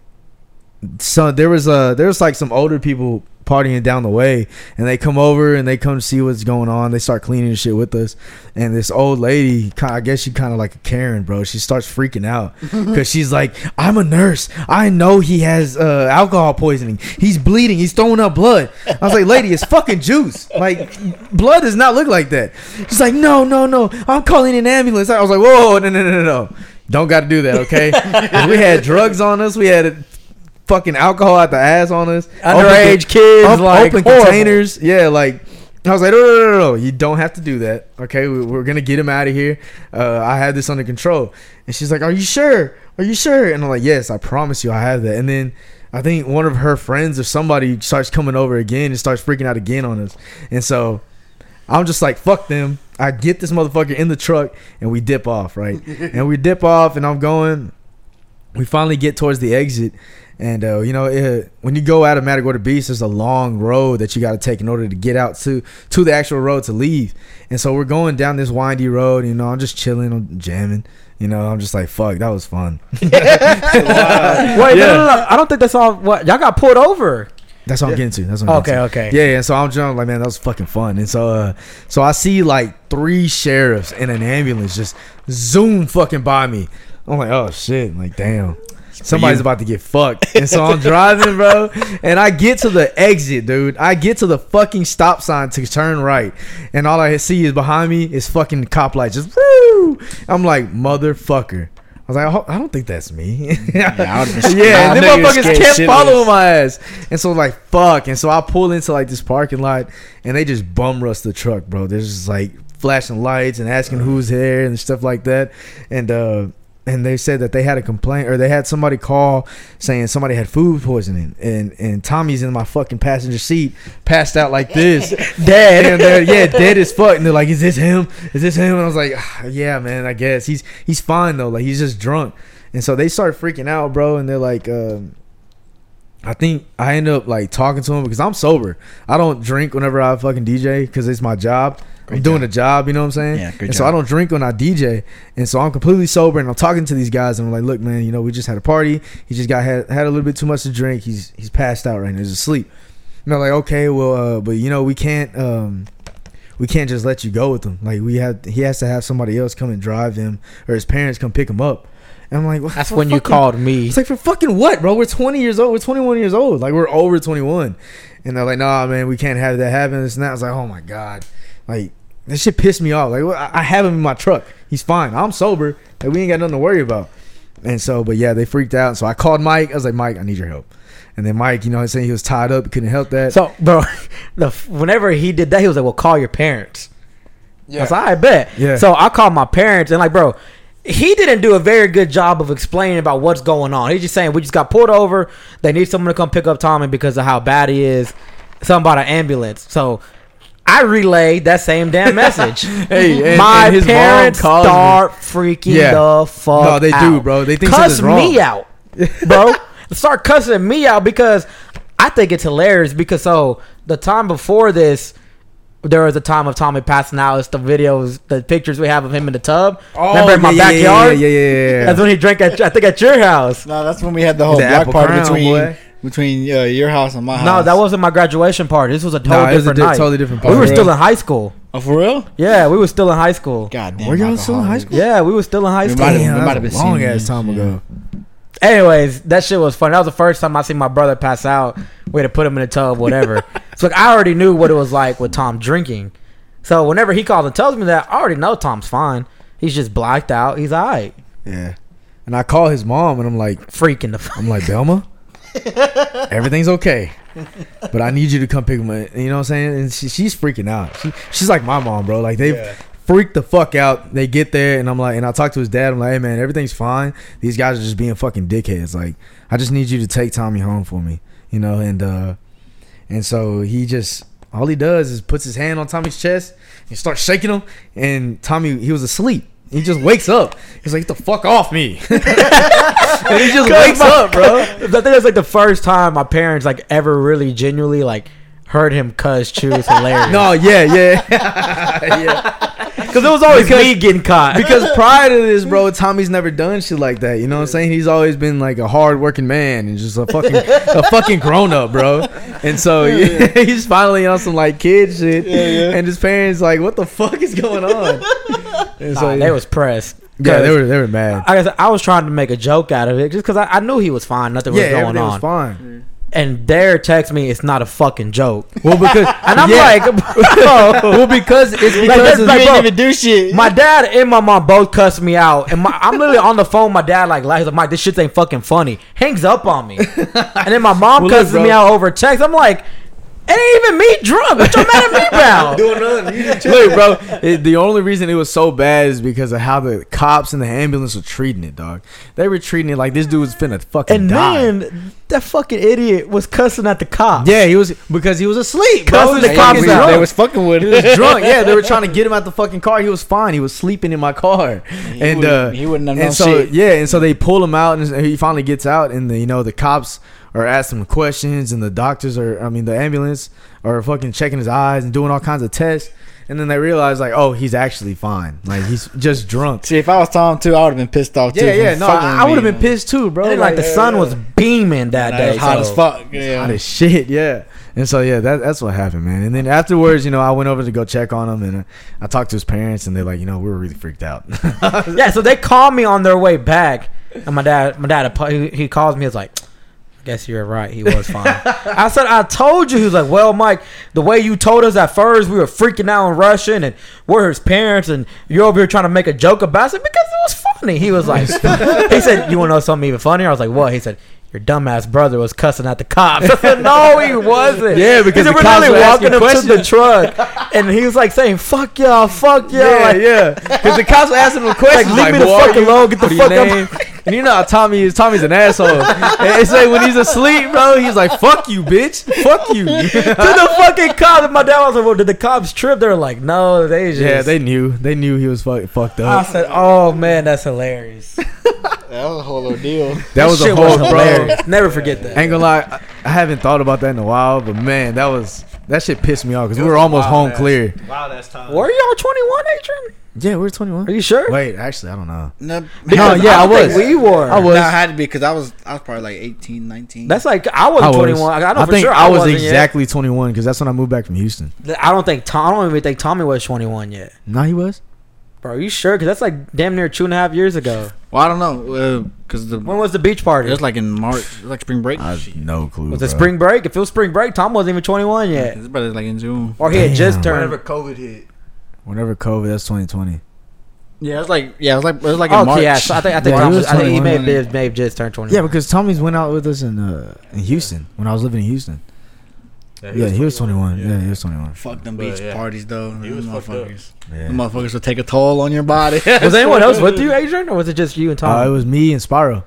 so there was uh there was like some older people partying down the way and they come over and they come see what's going on. They start cleaning shit with us. And this old lady i guess she kind of like a karen bro. She starts freaking out because she's like i'm a nurse. I know he has uh alcohol poisoning. He's bleeding. He's throwing up blood. I was like lady it's fucking juice. Like blood does not look like that. She's like no no no. I'm calling an ambulance. I was like whoa no no no no no. Don't got to do that, okay? we had drugs on us. We had fucking alcohol out the ass on us. Underage Open- kids, like, open horrible. containers. Yeah, like I was like, no, no, no, no, no, you don't have to do that. Okay, we, we're gonna get him out of here. Uh, I have this under control. And she's like, Are you sure? Are you sure? And I'm like, Yes, I promise you, I have that. And then I think one of her friends or somebody starts coming over again and starts freaking out again on us. And so I'm just like, fuck them. I get this motherfucker in the truck and we dip off, right? and we dip off and I'm going. We finally get towards the exit. And, uh, you know, it, when you go out of Matagorda Beach, there's a long road that you got to take in order to get out to, to the actual road to leave. And so we're going down this windy road. You know, I'm just chilling, I'm jamming. You know, I'm just like, fuck, that was fun. Wait, no, Yeah. no, no, no. I don't think that's all. What y'all got pulled over? That's what I'm getting to. That's what I'm Okay, getting okay. Yeah, yeah. So I'm just like, man, that was fucking fun. And so, uh, so I see like three sheriffs in an ambulance just zoom fucking by me. I'm like, oh shit, like damn. Somebody's about to get fucked. And so I'm driving, bro. And I get to the exit, dude. I get to the fucking stop sign to turn right. And all I see is behind me is fucking cop lights. Just woo. I'm like, motherfucker. I was like, I don't think that's me. Yeah, I yeah, and them motherfuckers kept shitless. following my ass. And so like fuck. And so I pull into like this parking lot and they just bum rush the truck, bro. There's just like flashing lights and asking who's there and stuff like that. And uh and they said that they had a complaint or they had somebody call saying somebody had food poisoning and and Tommy's in my fucking passenger seat passed out like this dead and they're yeah dead as fuck and they're like is this him? Is this him? And I was like "Ah, yeah man I guess. He's he's fine though. Like he's just drunk. And so they start freaking out bro and they're like um I think I end up like talking to him because I'm sober. I don't drink whenever I fucking DJ because it's my job. I'm Great doing job. a job, you know what I'm saying? Yeah, good and so I don't drink when I DJ, and so I'm completely sober. And I'm talking to these guys, and I'm like, "Look, man, you know, we just had a party. He just got had, had a little bit too much to drink. He's he's passed out right now. He's asleep." And they're like, "Okay, well, uh, but you know, we can't um, we can't just let you go with him. Like we have he has to have somebody else come and drive him, or his parents come pick him up." And I'm like, "What That's when you called me. it's like for fucking what, bro? We're 20 years old. We're 21 years old. Like we're over 21. And they're like, nah, man, we can't have that happen. This and. I was like, oh my god, like this shit pissed me off. Like I I have him in my truck. He's fine. I'm sober. Like we ain't got nothing to worry about. And so, but yeah, they freaked out. So I called Mike. I was like, Mike, I need your help. And then Mike, you know, I'm saying he was tied up, he couldn't help that. So, bro, the whenever he did that, he was like, "Well, call your parents." Yeah, so I bet. Yeah. So I called my parents and like, bro, he didn't do a very good job of explaining about what's going on. He's just saying we just got pulled over. They need someone to come pick up Tommy because of how bad he is. Something about an ambulance. So. I relayed that same damn message. Hey, and- my and his mom parents calls me. start freaking Yeah. the fuck. No, they do, bro. They think cuss wrong. me out, bro. start cussing me out because I think it's hilarious. Because so the time before this, there was a time of Tommy passing out. It's the videos, the pictures we have of him in the tub. Oh, Remember in my Oh, yeah, yeah, backyard? Yeah, yeah, yeah. yeah, That's when he drank at I think at your house. No, that's when we had the whole The black apple party crown, between boy. Between uh, your house and my house. No, that wasn't my graduation party. This was a totally Nah, it was a different di- night. totally different We were still in high school. Oh, for real? Yeah, we were still in high school. God damn. Were y'all still in high school? Yeah, we were still in high school. might Damn, we might have been a long seniors. ass time Yeah. ago. Anyways, that shit was fun. That was the first time I seen my brother pass out. We had to put him in a tub, whatever. so like, I already knew what it was like with Tom drinking. So whenever he calls and tells me that, I already know Tom's fine. He's just blacked out. He's alright. Yeah. And I call his mom and I'm like, Freaking the fuck. I'm like, Belma, everything's okay. But I need you to come pick him up. You know what I'm saying? And she, she's freaking out. She, she's like my mom, bro. Like they Yeah. freak the fuck out. They get there and I'm like, and I talk to his dad. I'm like, hey man, everything's fine. These guys are just being fucking dickheads. Like, I just need you to take Tommy home for me. You know, and uh and so he just all he does is puts his hand on Tommy's chest and starts shaking him. And Tommy, he was asleep. He just wakes up. He's like, "Get the fuck off me!" and he just wakes up, bro. I think that's like the first time my parents like ever really genuinely like heard him cuss. it's hilarious. No, yeah, yeah, yeah. because it was always because, me getting caught. Because prior to this, bro, Tommy's never done shit like that. You know what I'm saying? He's always been like a hard working man and just a fucking a fucking grown up, bro. And so yeah, he's finally on some like kid shit. And his parents like, what the fuck is going on? And Nah, they was pressed. yeah, they were they were mad. I guess I was trying to make a joke out of it just because I, I knew he was fine. Nothing was yeah, going everything on. was fine. Mm. and dare text me it's not a fucking joke. Well, because And I'm yeah. like, well, because it's because that's of- like- You didn't even do shit. my dad and my mom both cussed me out, and my, I'm literally on the phone. My dad like, like, Mike, this shit ain't fucking funny. Hangs up on me, and then my mom Well, cusses bro. me out over text. I'm like, it ain't even me drunk. What you mad at me about? Doing nothing. You just Look, bro. It, the only reason it was so bad is because of how the cops and the ambulance were treating it, dog. They were treating it like this dude was finna fucking And die. then that fucking idiot was cussing at the cops. yeah, he was because he was asleep. Bro. Cussing He the was cops fucking they, out. drunk. was fucking with Him. He it. was drunk. Yeah, they were trying to get him out the fucking car. He was fine. He was sleeping in my car, and wouldn't- uh, he wouldn't have and known so shit. yeah, and so they pull him out, and he finally gets out, and the, you know the cops are ask him questions, and the doctors are, I mean, the ambulance are fucking checking his eyes and doing all kinds of tests, and then they realize like, oh, he's actually fine. Like he's just drunk. See, if I was Tom too, I would have been pissed off too. Yeah, yeah, no, I, I would have been pissed too, bro. And then, like the sun was beaming that Nah, day. hot so- as fuck. Yeah. hot as shit, yeah. And so yeah, that, that's what happened, man. And then afterwards, you know, I went over to go check on him, and uh, I talked to his parents, and they're like, you know, we were really freaked out. Yeah, so they called me on their way back, and my dad, my dad, he, he calls me. He's like, "I guess you're right. He was fine." I said, "I told you." He was like, "Well, Mike, the way you told us at first, we were freaking out and rushing, and we're his parents, and you're over here trying to make a joke about it." I said, because it was funny. He was like, he said, "You want to know something even funnier?" I was like, "What?" He said. Your dumbass brother was cussing at the cops. I said, "No, he wasn't." Yeah, because the we're cops literally were walking him to the truck, and he was like saying, "Fuck y'all, fuck y'all." yeah, like, yeah. Because the cops were asking him questions Like, like, leave me the fuck you? alone, get the fuck name?" And you know how Tommy is. Tommy's an asshole. and it's like when he's asleep, bro, he's like, "Fuck you, bitch. Fuck you." to the fucking cops. And my dad was like, "Well, did the cops trip?" They're like, "No, they just." yeah, they knew. They knew he was fuck, fucked up. I said, "Oh man, that's hilarious." That was a whole ordeal. That was a Shit whole, bro. Never forget that. Ain't gonna lie, I, I haven't thought about that in a while, but man, that was that shit pissed me off because we were almost home clear. Wow, that's time. Were y'all 21, Adrian? Yeah, we're 21. Are you sure? Wait, actually, I don't know. No, No, yeah, I don't think was. We were. I was. No, I had to be because I was I was probably like 18, 19. That's like I wasn't 21. I, I know for think sure I, was wasn't yet. exactly 21 because that's when I moved back from Houston. I don't think Tom. I don't even think Tommy was 21 yet. No, he was. Bro, are you sure? Because that's like damn near two and a half years ago. well, I don't know because the When was the beach party? it was like in March, it was like spring break. I have no clue. Was it bro. spring break? If it was spring break, Tom wasn't even 21 yet. It's probably like in June. Or he had just turned. Whenever COVID hit. Whenever COVID, that's 2020. Yeah, it was like yeah, it was like it was like in Okay, March. yeah. So I think I think, Yeah, Tom he was, was I think he may have, 21. been- may have just turned 21. Yeah, because Tommy's went out with us in uh, in Houston when I was living in Houston. Yeah, he was 21. Yeah, he was 21. Fuck them But, beach yeah. parties though. He was fucked up. motherfuckers. Yeah. Them motherfuckers will take a toll on your body. Was anyone else with you, Adrian, or was it just you and Tom? Uh, it was me and Spyro.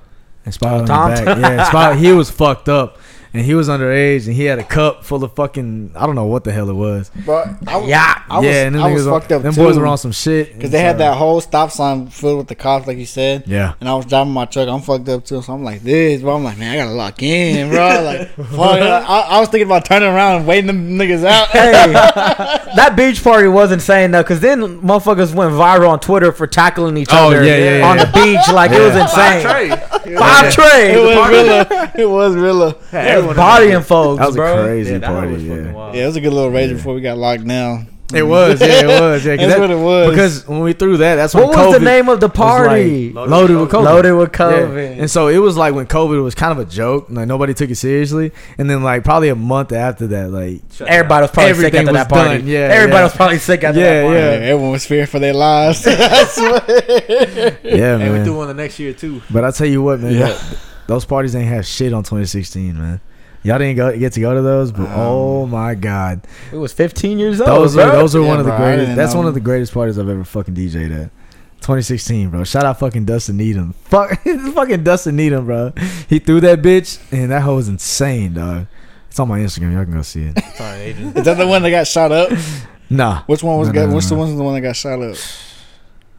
And Spyro in Tom? the back. Yeah, Spyro, he was fucked up. And he was underage and he had a cup full of fucking I don't know what the hell it was. But I, was- yeah. I was, yeah, and them I was niggas were- fucked up Them too. boys were on some shit. because they had that whole stop sign filled with the cops, like you said. Yeah. And I was driving my truck. I'm fucked up too, so I'm like this, bro. I'm like, man, I gotta lock in, bro. Like, fuck. I, I was thinking about turning around and waiting them niggas out. hey, that beach party was insane though, because then motherfuckers went viral on Twitter for tackling each Oh, other yeah, yeah, yeah. on the beach. Like it was insane. Five trays. it was real. It was real. It was bodying folks, That was bro. a crazy Yeah, that party. was Yeah. wild. Yeah, it was a good little rage before we got locked down. It was, yeah, it was. Yeah, 'cause That's that- what it was. Because when we threw that, that's when What was COVID the name of the party? like, loaded with COVID. Loaded with Yeah. COVID. And so it was like when COVID was kind of a joke, like nobody took it seriously. And then like probably a month after that, like Everybody was probably sick Everything after that party. done, yeah, everybody yeah. was probably sick after Yeah, that party. yeah. everyone was fearing for their lives. I swear. yeah, And we man. threw one the next year too. But I tell you what, man, Yeah. those parties ain't have shit on 2016, man. Y'all didn't go, get to go to those, but um, oh my god, It was 15 years old. those bro. are those are Yeah, one of the bro, greatest. That's know. one of the greatest parties I've ever fucking DJ'd at. 2016, bro. Shout out fucking Dustin Needham. Fuck, fucking Dustin Needham, bro. He threw that bitch, and that hoe was insane, dog. It's on my Instagram. Y'all can go see it. Sorry, Is that the one that got shot up? Nah, Which one was? No, got, no, no, which the no. one the one that got shot up?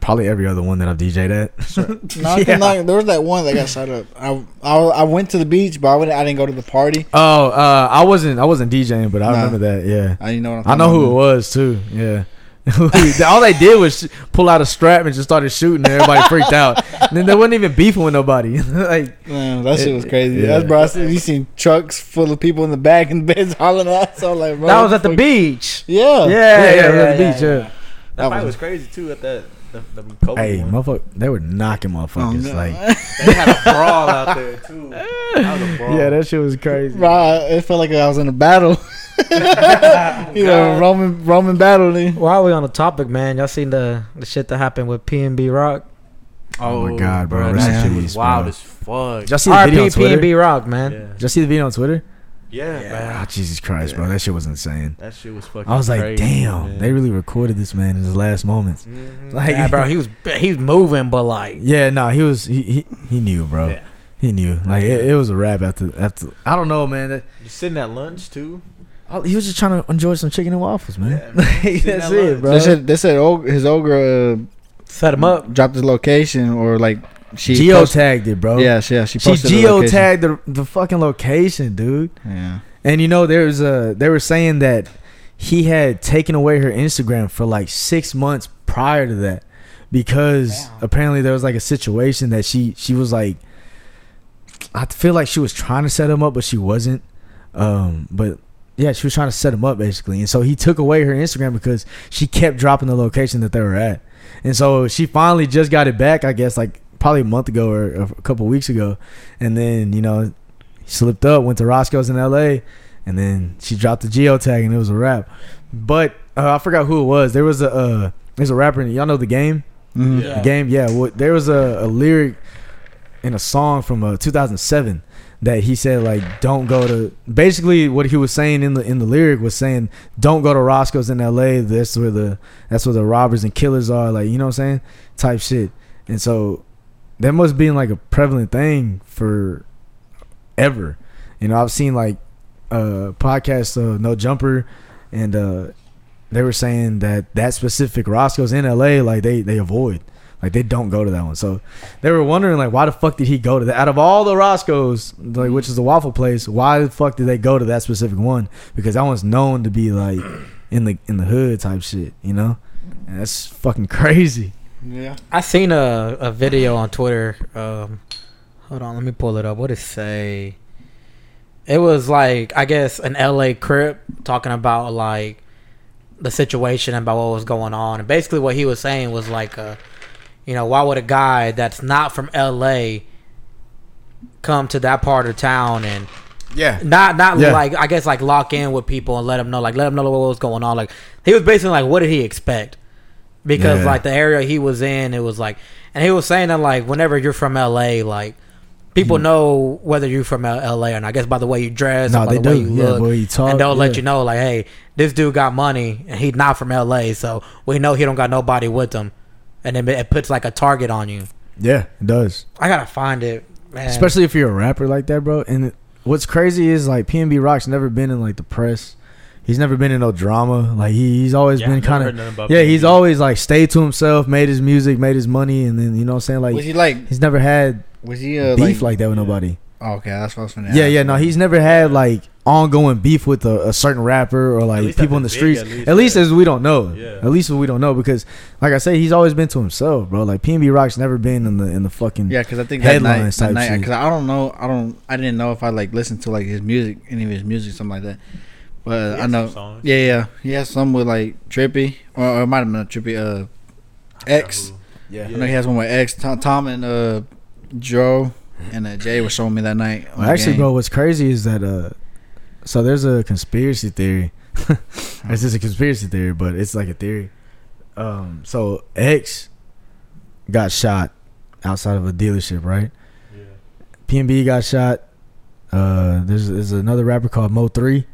Probably every other one that I've DJ'd at. No, Yeah. no, there was that one that got shot up. I, I, I went to the beach, but I, went, I didn't go to the party. Oh, uh, I wasn't I wasn't DJing, but I Nah. remember that. Yeah, I know. What I'm I know talking who it was too. Yeah. All they did was sh- pull out a strap and just started shooting, and everybody freaked out. And then they wasn't even beefing with nobody. like, Man, that shit was crazy. Yeah. That's bro. I seen, you seen trucks full of people in the back and beds hollering at. So like, bro, That was at the beach. Yeah, Yeah, yeah, yeah, yeah, yeah, yeah, the beach, yeah. That That fight was- was crazy too at that The, the Kobe Hey, one. motherfucker, they were knocking oh, motherfuckers. Oh, no. Like, They had a brawl out there too. That was a brawl. yeah, that shit was crazy. Bro, it felt like I was in a battle. you know, Roman Roman battle. Eh? nigga. While we on the topic, man, y'all seen the the shit that happened with PNB Rock? Oh my oh, God, bro. That Rest shit was wild bro. as fuck. Y'all see the video on RP Twitter? PNB Rock, man. Yeah, Did y'all see the video on Twitter? Yeah, man. Ah, Jesus Christ, bro. That shit was insane. That shit was fucking. I was like, crazy, damn, man. they really recorded this man in his last moments. Mhm. Like, yeah, bro, he was he was moving, but like, Yeah, no, he was he he, he knew, bro. Yeah. He knew. Like it, it was a rap after after. I don't know, man. That, Just sitting at lunch too. oh, he was just trying to enjoy some chicken and waffles, man. Yeah, man. That's at it, lunch. bro. They said they said og- his ogre uh, set him up. dropped his location or like she Geo tagged it, bro. Yeah, she, yeah, she she posted the geo tagged the the fucking location, dude. Yeah, And you know, there's a they were saying that he had taken away her Instagram for like six months prior to that because apparently there was like a situation that she she was like I feel like she was trying to set him up but she wasn't. Um but yeah she was trying to set him up basically. And so he took away her Instagram because she kept dropping the location that they were at. And so she finally just got it back I guess like probably a month ago or a couple weeks ago and then you know he slipped up, went to Roscoe's in L.A., and then she dropped the geotag, and it was a wrap. But uh, I forgot who it was. There was a uh, there's a rapper. Y'all know the game. Mhm. Yeah. The game, yeah. Well, there was a, a lyric in a song from uh, 2007 that he said like, "Don't go to." Basically, what he was saying in the in the lyric was saying, "Don't go to Roscoe's in L.A. That's where the that's where the robbers and killers are." Like, you know what I'm saying? Type shit. And so that must be like a prevalent thing for ever. You know, I've seen like uh podcasts uh No Jumper and uh they were saying that that specific Roscoe's in LA like they they avoid like they don't go to that one. So they were wondering like why the fuck did he go to that out of all the Roscoe's like which is the waffle place, why the fuck did they go to that specific one? Because that one's known to be like in the in the hood type shit, you know? And that's fucking crazy. Yeah. I seen a, a video on Twitter. Um, hold on, let me pull it up. What did it say? It was like I guess an LA crip talking about like the situation about what was going on, and basically what he was saying was like, uh, you know, why would a guy that's not from LA come to that part of town and Yeah. not not Yeah. like I guess like lock in with people and let them know like let them know what was going on. Like he was basically like, what did he expect? Because Yeah. like the area he was in, it was like, and he was saying that like whenever you're from LA, like people hmm. know whether you're from LA or not. I guess by the way you dress, No, by they the way you Yeah, look, way you talk, and they'll let you know like, hey, this dude got money and he's not from LA, so we know he don't got nobody with him, and then it puts like a target on you. Yeah, it does. I gotta find it, man. Especially if you're a rapper like that, bro. And what's crazy is like PNB Rock's never been in like the press. He's never been in no drama. Like he, he's always Yeah, been kind of nothing about yeah. He's always like stayed to himself, made his music, made his money, and then you know what I'm saying like was he like? he's never had Was he uh, beef like? like that with nobody. oh, okay, that's what I was gonna. Yeah, ask. yeah. No, he's never had like ongoing beef with a, a certain rapper or like people in the big, streets. at least, At least yeah. as we don't know. Yeah. At least we don't know because, like I say, he's always been to himself, bro. Like PNB Rock's never been in the in the fucking Yeah, because I think Headlines that night, shit. because I don't know, I don't, I didn't know if I like listened to like his music, any of his music, something like that. But He I know, some songs. yeah, yeah, he has some with like Trippie, or, or it might have been a Trippie, uh, X. yeah. I know he has one with X, Tom, Tom and uh, Joe and uh, Jay were showing me that night. Well, actually, game. bro, what's crazy is that uh, so there's a conspiracy theory. it's just a conspiracy theory, but it's like a theory. Um, so X got shot outside of a dealership, right? PNB got shot. Uh, there's there's another rapper called Mo 3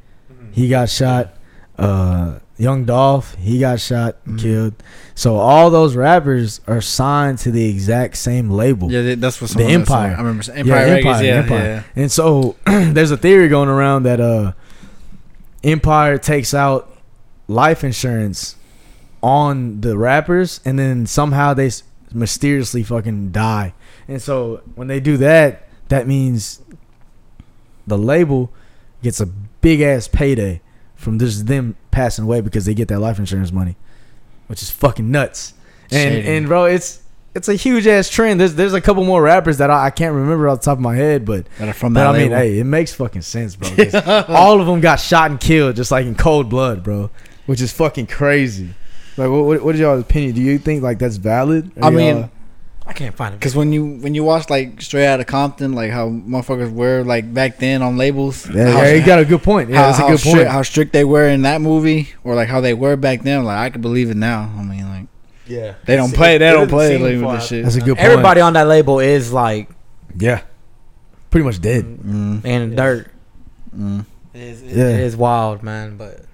He got shot. Uh, Young Dolph, he got shot, and killed. So all those rappers are signed to the exact same label. Yeah, that's what The someone else said. Empire. I remember saying Yeah, Empire. Empire, yeah, Empire. yeah. And so there's a theory going around that uh Empire takes out life insurance on the rappers and then somehow they mysteriously fucking die. And so when they do that, that means the label gets a big ass payday from just them passing away because they get that life insurance money, which is fucking nuts. And Shady. and bro, it's it's a huge ass trend. There's there's a couple more rappers that I, I can't remember off the top of my head, but That are from that I mean, hey, it makes fucking sense, bro. all of them got shot and killed just like in cold blood, bro, which is fucking crazy. Like, what, what, what is y'all's opinion? Do you think like that's valid? I mean, I can't find it. Because when you when you watch like Straight Outta Compton, like how motherfuckers were like back then on labels, yeah, how, yeah, you got a good point. Yeah, how, that's a good strict, point. How strict they were in that movie, or like how they were back then. Like I could believe it now. I mean, like Yeah. they don't It's- play, they don't play like, with far this shit. That's a good point. Everybody on that label is like yeah, pretty much dead. Mm, in the dirt. mm. It is, Yeah. it is wild, man. But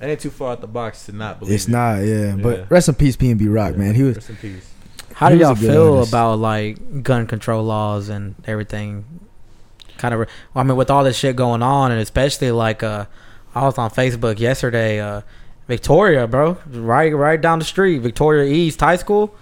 It ain't too far out the box to not believe. It's it. not, yeah. Yeah. But rest in peace, P and B Rock, Yeah. man. He was Rest in peace. How do y'all feel artist. about like gun control laws and everything? Kind of. I mean, with all this shit going on, and especially like uh, I was on Facebook yesterday. Uh, Victoria, bro, right, right down the street, Victoria East High School.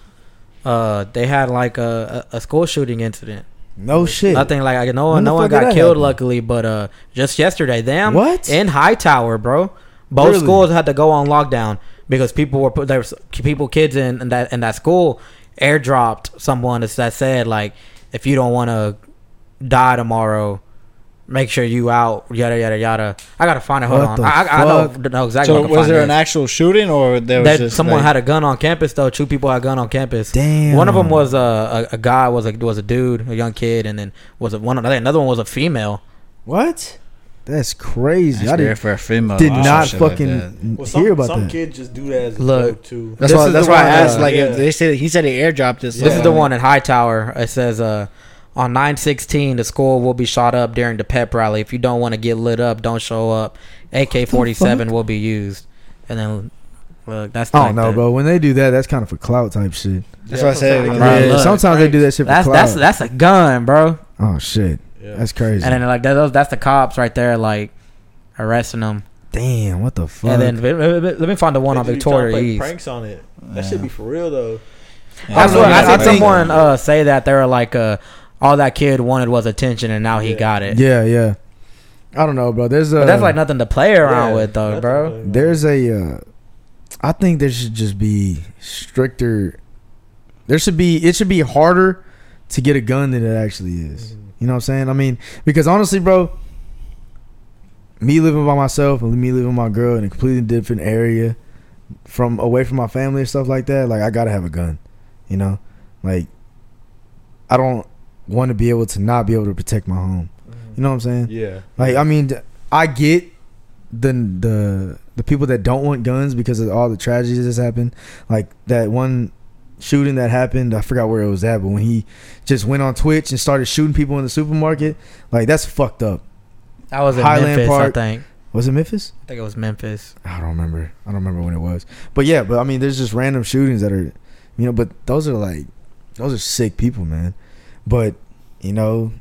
Uh, they had like a, a, school shooting incident. no shit. Nothing like I no When one, no one got killed, happen? luckily. But uh, just yesterday, them What? in Hightower, bro. Both Really? schools had to go on lockdown because people were put there was people kids in, in that in that school airdropped someone that said like if you don't want to die tomorrow, make sure you out yada yada yada. I gotta find it. Hold What on, I, I, I don't know exactly. So was there an actual shooting, or there was that just someone like, had a gun on campus though. Two people had a gun on campus. Damn. One of them was a, a a guy was a was a dude, a young kid, and then was a one. Think another one was a female. what? That's crazy. That's I rare did, for a female. did not shit like fucking. Well, some, hear about some that. kids just do that as a Look, too. That's why. That's why I asked. uh, like, yeah. if they said he said he airdropped this. This is the uh, one in Hightower. It says, uh, on 916, the school will be shot up during the pep rally. If you don't want to get lit up, don't show up. AK 47 will be used. And then, look, that's I like don't know, bro. When they do that, that's kind of for clout type shit. That's what I said. Like, yeah, look, sometimes they do that shit for That's, clout. that's, that's a gun, bro. oh shit, Yeah. that's crazy. And then, like, that, that's the cops right there, like, arresting them. Damn, what the fuck? And then, let me- find the one They on just be trying to Victoria East. Pranks on it. That Yeah. should be for real though. Yeah, I saw, I I seen someone uh, say that they were like, uh, all that kid wanted was attention, and now he Yeah. got it. yeah, yeah. I don't know, bro. There's a But that's like nothing to play around Yeah, with, though, bro. there's a. Uh, I think there should just be stricter. There should be. It should be harder to get a gun than it actually is. Mhm. You know what I'm saying? I mean, because honestly, bro, me living by myself and me living with my girl in a completely different area, from away from my family and stuff like that, like I gotta have a gun. You know, like I don't want to be able to not be able to protect my home. Mm-hmm. You know what I'm saying? Yeah. Like I mean, I get the the the people that don't want guns because of all the tragedies that's happened. Like that one shooting that happened, I forgot where it was at, but when he just went on Twitch and started shooting people in the supermarket, like that's fucked up. That was in Highland Memphis, Park. I think. Was it Memphis? I think it was Memphis. I don't remember. I don't remember when it was. But yeah, but I mean, there's just random shootings that are, you know, but those are like, those are sick people, man. But you know,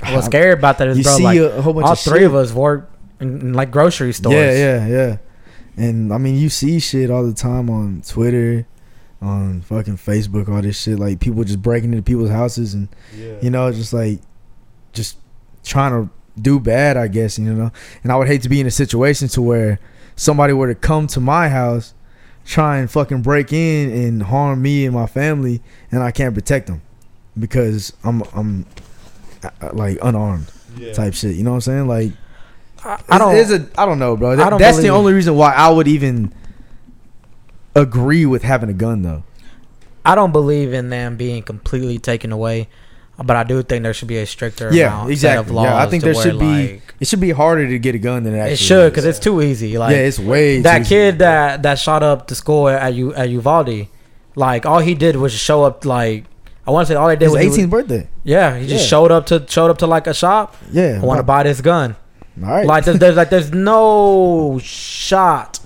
What's scary about that is, you bro, see like a, a whole bunch all of three shit. of us work in, in, like grocery stores. Yeah, yeah, yeah. And I mean, you see shit all the time on Twitter, on fucking Facebook, all this shit. Like people just breaking into people's houses and Yeah. you know, just like just trying to do bad, I guess. You know, and I would hate to be in a situation to where somebody were to come to my house, try and fucking break in and harm me and my family, and I can't protect them because I'm I'm uh, like unarmed yeah. type shit. You know what I'm saying? Like. I, I don't. There's a, I don't know, bro. I That- don't that's the only reason why I would even agree with having a gun, though. I don't believe in them being completely taken away, but I do think there should be a stricter Yeah, exactly. of laws. Yeah, I think there should be. like, It should be harder to get a gun than it actually. it should because it's too easy. Like yeah, it's way that kid that that shot up the school at U at Uvalde, like all he did was show up. Like I want to say all he did His was he 18th was- birthday. Yeah, he just Yeah. showed up to showed up to like a shop. Yeah, I want to buy this gun. All right, Like there's, there's like there's no shot.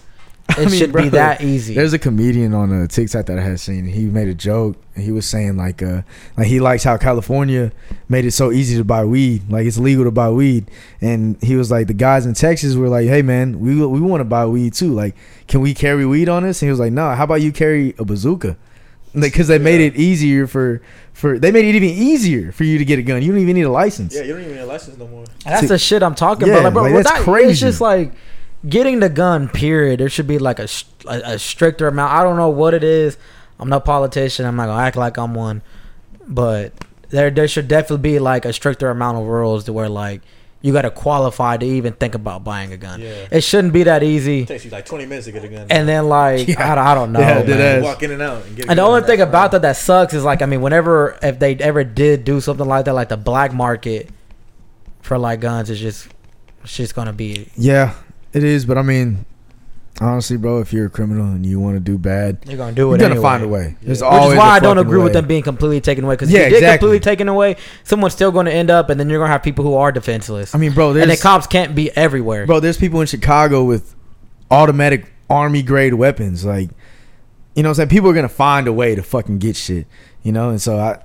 It I mean, should bro, be that easy. There's a comedian on a TikTok that I had seen. He made a joke. And he was saying like, uh, like he likes how California made it so easy to buy weed. Like it's legal to buy weed. And he was like, the guys in Texas were like, hey man, we we want to buy weed too. Like, can we carry weed on us? And he was like, no. How about you carry a bazooka? Because they made it easier for for they made it even easier for you to get a gun. You don't even need a license. Yeah, you don't even need a license no more. And that's See- the shit I'm talking Yeah, about. Like, bro, like, that's that- crazy. It's just like getting the gun. Period. There should be like a a stricter amount. I don't know what it is. I'm no politician. I'm not gonna act like I'm one, but there there should definitely be like a stricter amount of rules to where like you got to qualify to even think about buying a gun. Yeah. It shouldn't be that easy. It takes you like 20 minutes to get a gun. And then like I, don't- I don't know. Yeah, man. dead ass. walk in and out. And, get a And the only thing That's about that that sucks is like I mean, whenever if they ever did do something like that, like the black market for like guns is just it's just gonna be Yeah, it is. But I mean, honestly, bro, if you're a criminal and you want to do bad, you're gonna do it. you're gonna anyway. find a way. There's Which is why I don't agree with them being completely taken away. Because Yeah, if you get exactly. completely taken away, someone's still going to end up, and then you're going to have people who are defenseless. I mean, bro, and the cops can't be everywhere. bro, there's people in Chicago with automatic army grade weapons. Like, you know, what I'm saying people are gonna find a way to fucking get shit. You know, and so I,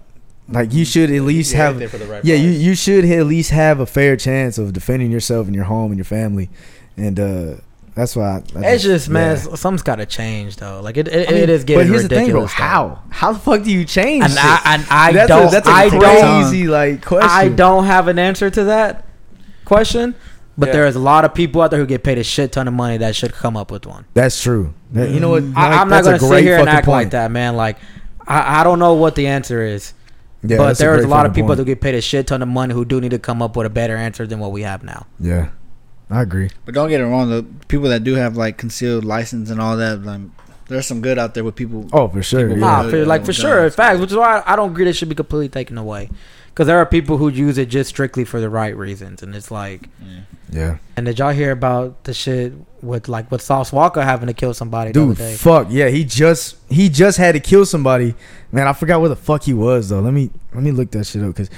like, you should at least get have. right yeah, you you should at least have a fair chance of defending yourself and your home and your family, and uh that's why. I, I it's just man, yeah. something's got to change though. Like it, it, I mean, it is getting But here's ridiculous. the thing, bro. How? How the fuck do you change? And shit? I, and I that's don't. A, that's a I don't. crazy like question. I don't have an answer to that question. But Yeah. there is a lot of people out there who get paid a shit ton of money that should come up with one. That's true. That- you know what? I, I'm not going to sit here and act like that, man. Like, I, I don't know what the answer is. Yeah, but there is great a lot of people point. who get paid a shit ton of money who do need to come up with a better answer than what we have now. Yeah, I agree. But don't get it wrong. The people that do have like concealed license and all that, like, there's some good out there with people. Oh, for sure. Yeah. Nah, for, like for yeah. sure, facts. Which is why I don't agree it should be completely taken away, because there are people who use it just strictly for the right reasons, and it's like. yeah. And did y'all hear about the shit with like with Sauce Walker having to kill somebody the Dude, other day? fuck yeah, he just he just had to kill somebody. Man, I forgot where the fuck he was though. Let me let me look that shit up because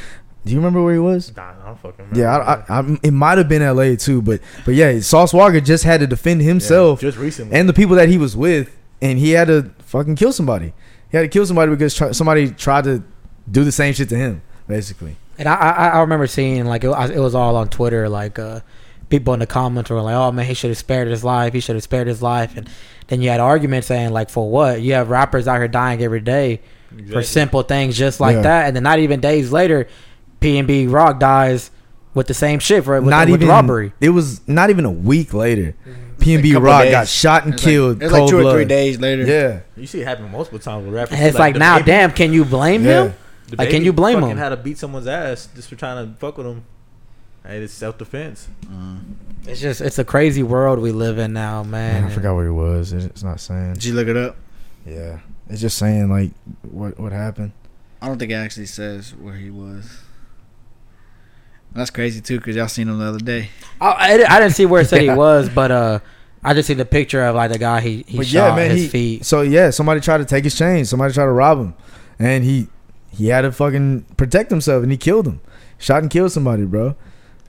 do you remember where he was? Nah, I don't fucking remember. Yeah, I, I, I, it might have been L.A. too, but but yeah, Sauce Walker just had to defend Yeah, himself just recently. and the people that he was with, and he had to fucking kill somebody. He had to kill somebody because try, somebody tried to do the same shit to him, basically. And I, I I remember seeing like it, was- it was all on Twitter like uh people in the comments were like, oh man, he should have spared his life. He should have spared his life. And then you had arguments saying like, for what? You have rappers out here dying every day for simple things just like Yeah. that. And then not even days later, P and B Rock dies with the same shit for with, not with even robbery. It was not even a week later. P and A B couple Rock got shot and It's like- killed. It's like cold two or three days later. Yeah, You see it happen multiple times with rappers. And it's like the now, baby- damn, can you blame Yeah. him? the like, can you blame fucking him? Had to beat someone's ass just for trying to fuck with him. Hey, it's self defense. Mm-hmm. It's just it's a crazy world we live in now, man. Man, I forgot where he was. It's not saying. Did you look it up? Yeah, it's just saying like what what happened. I don't think it actually says where he was. That's crazy too, cause y'all seen him the other day. I, I, didn't see where it said Yeah. he was, but uh, I just see the picture of like the guy he he But shot yeah, man, his he, feet. So yeah, somebody tried to take his chain. Somebody tried to rob him, and he he had to fucking protect himself, and he killed him. Shot and killed somebody, bro.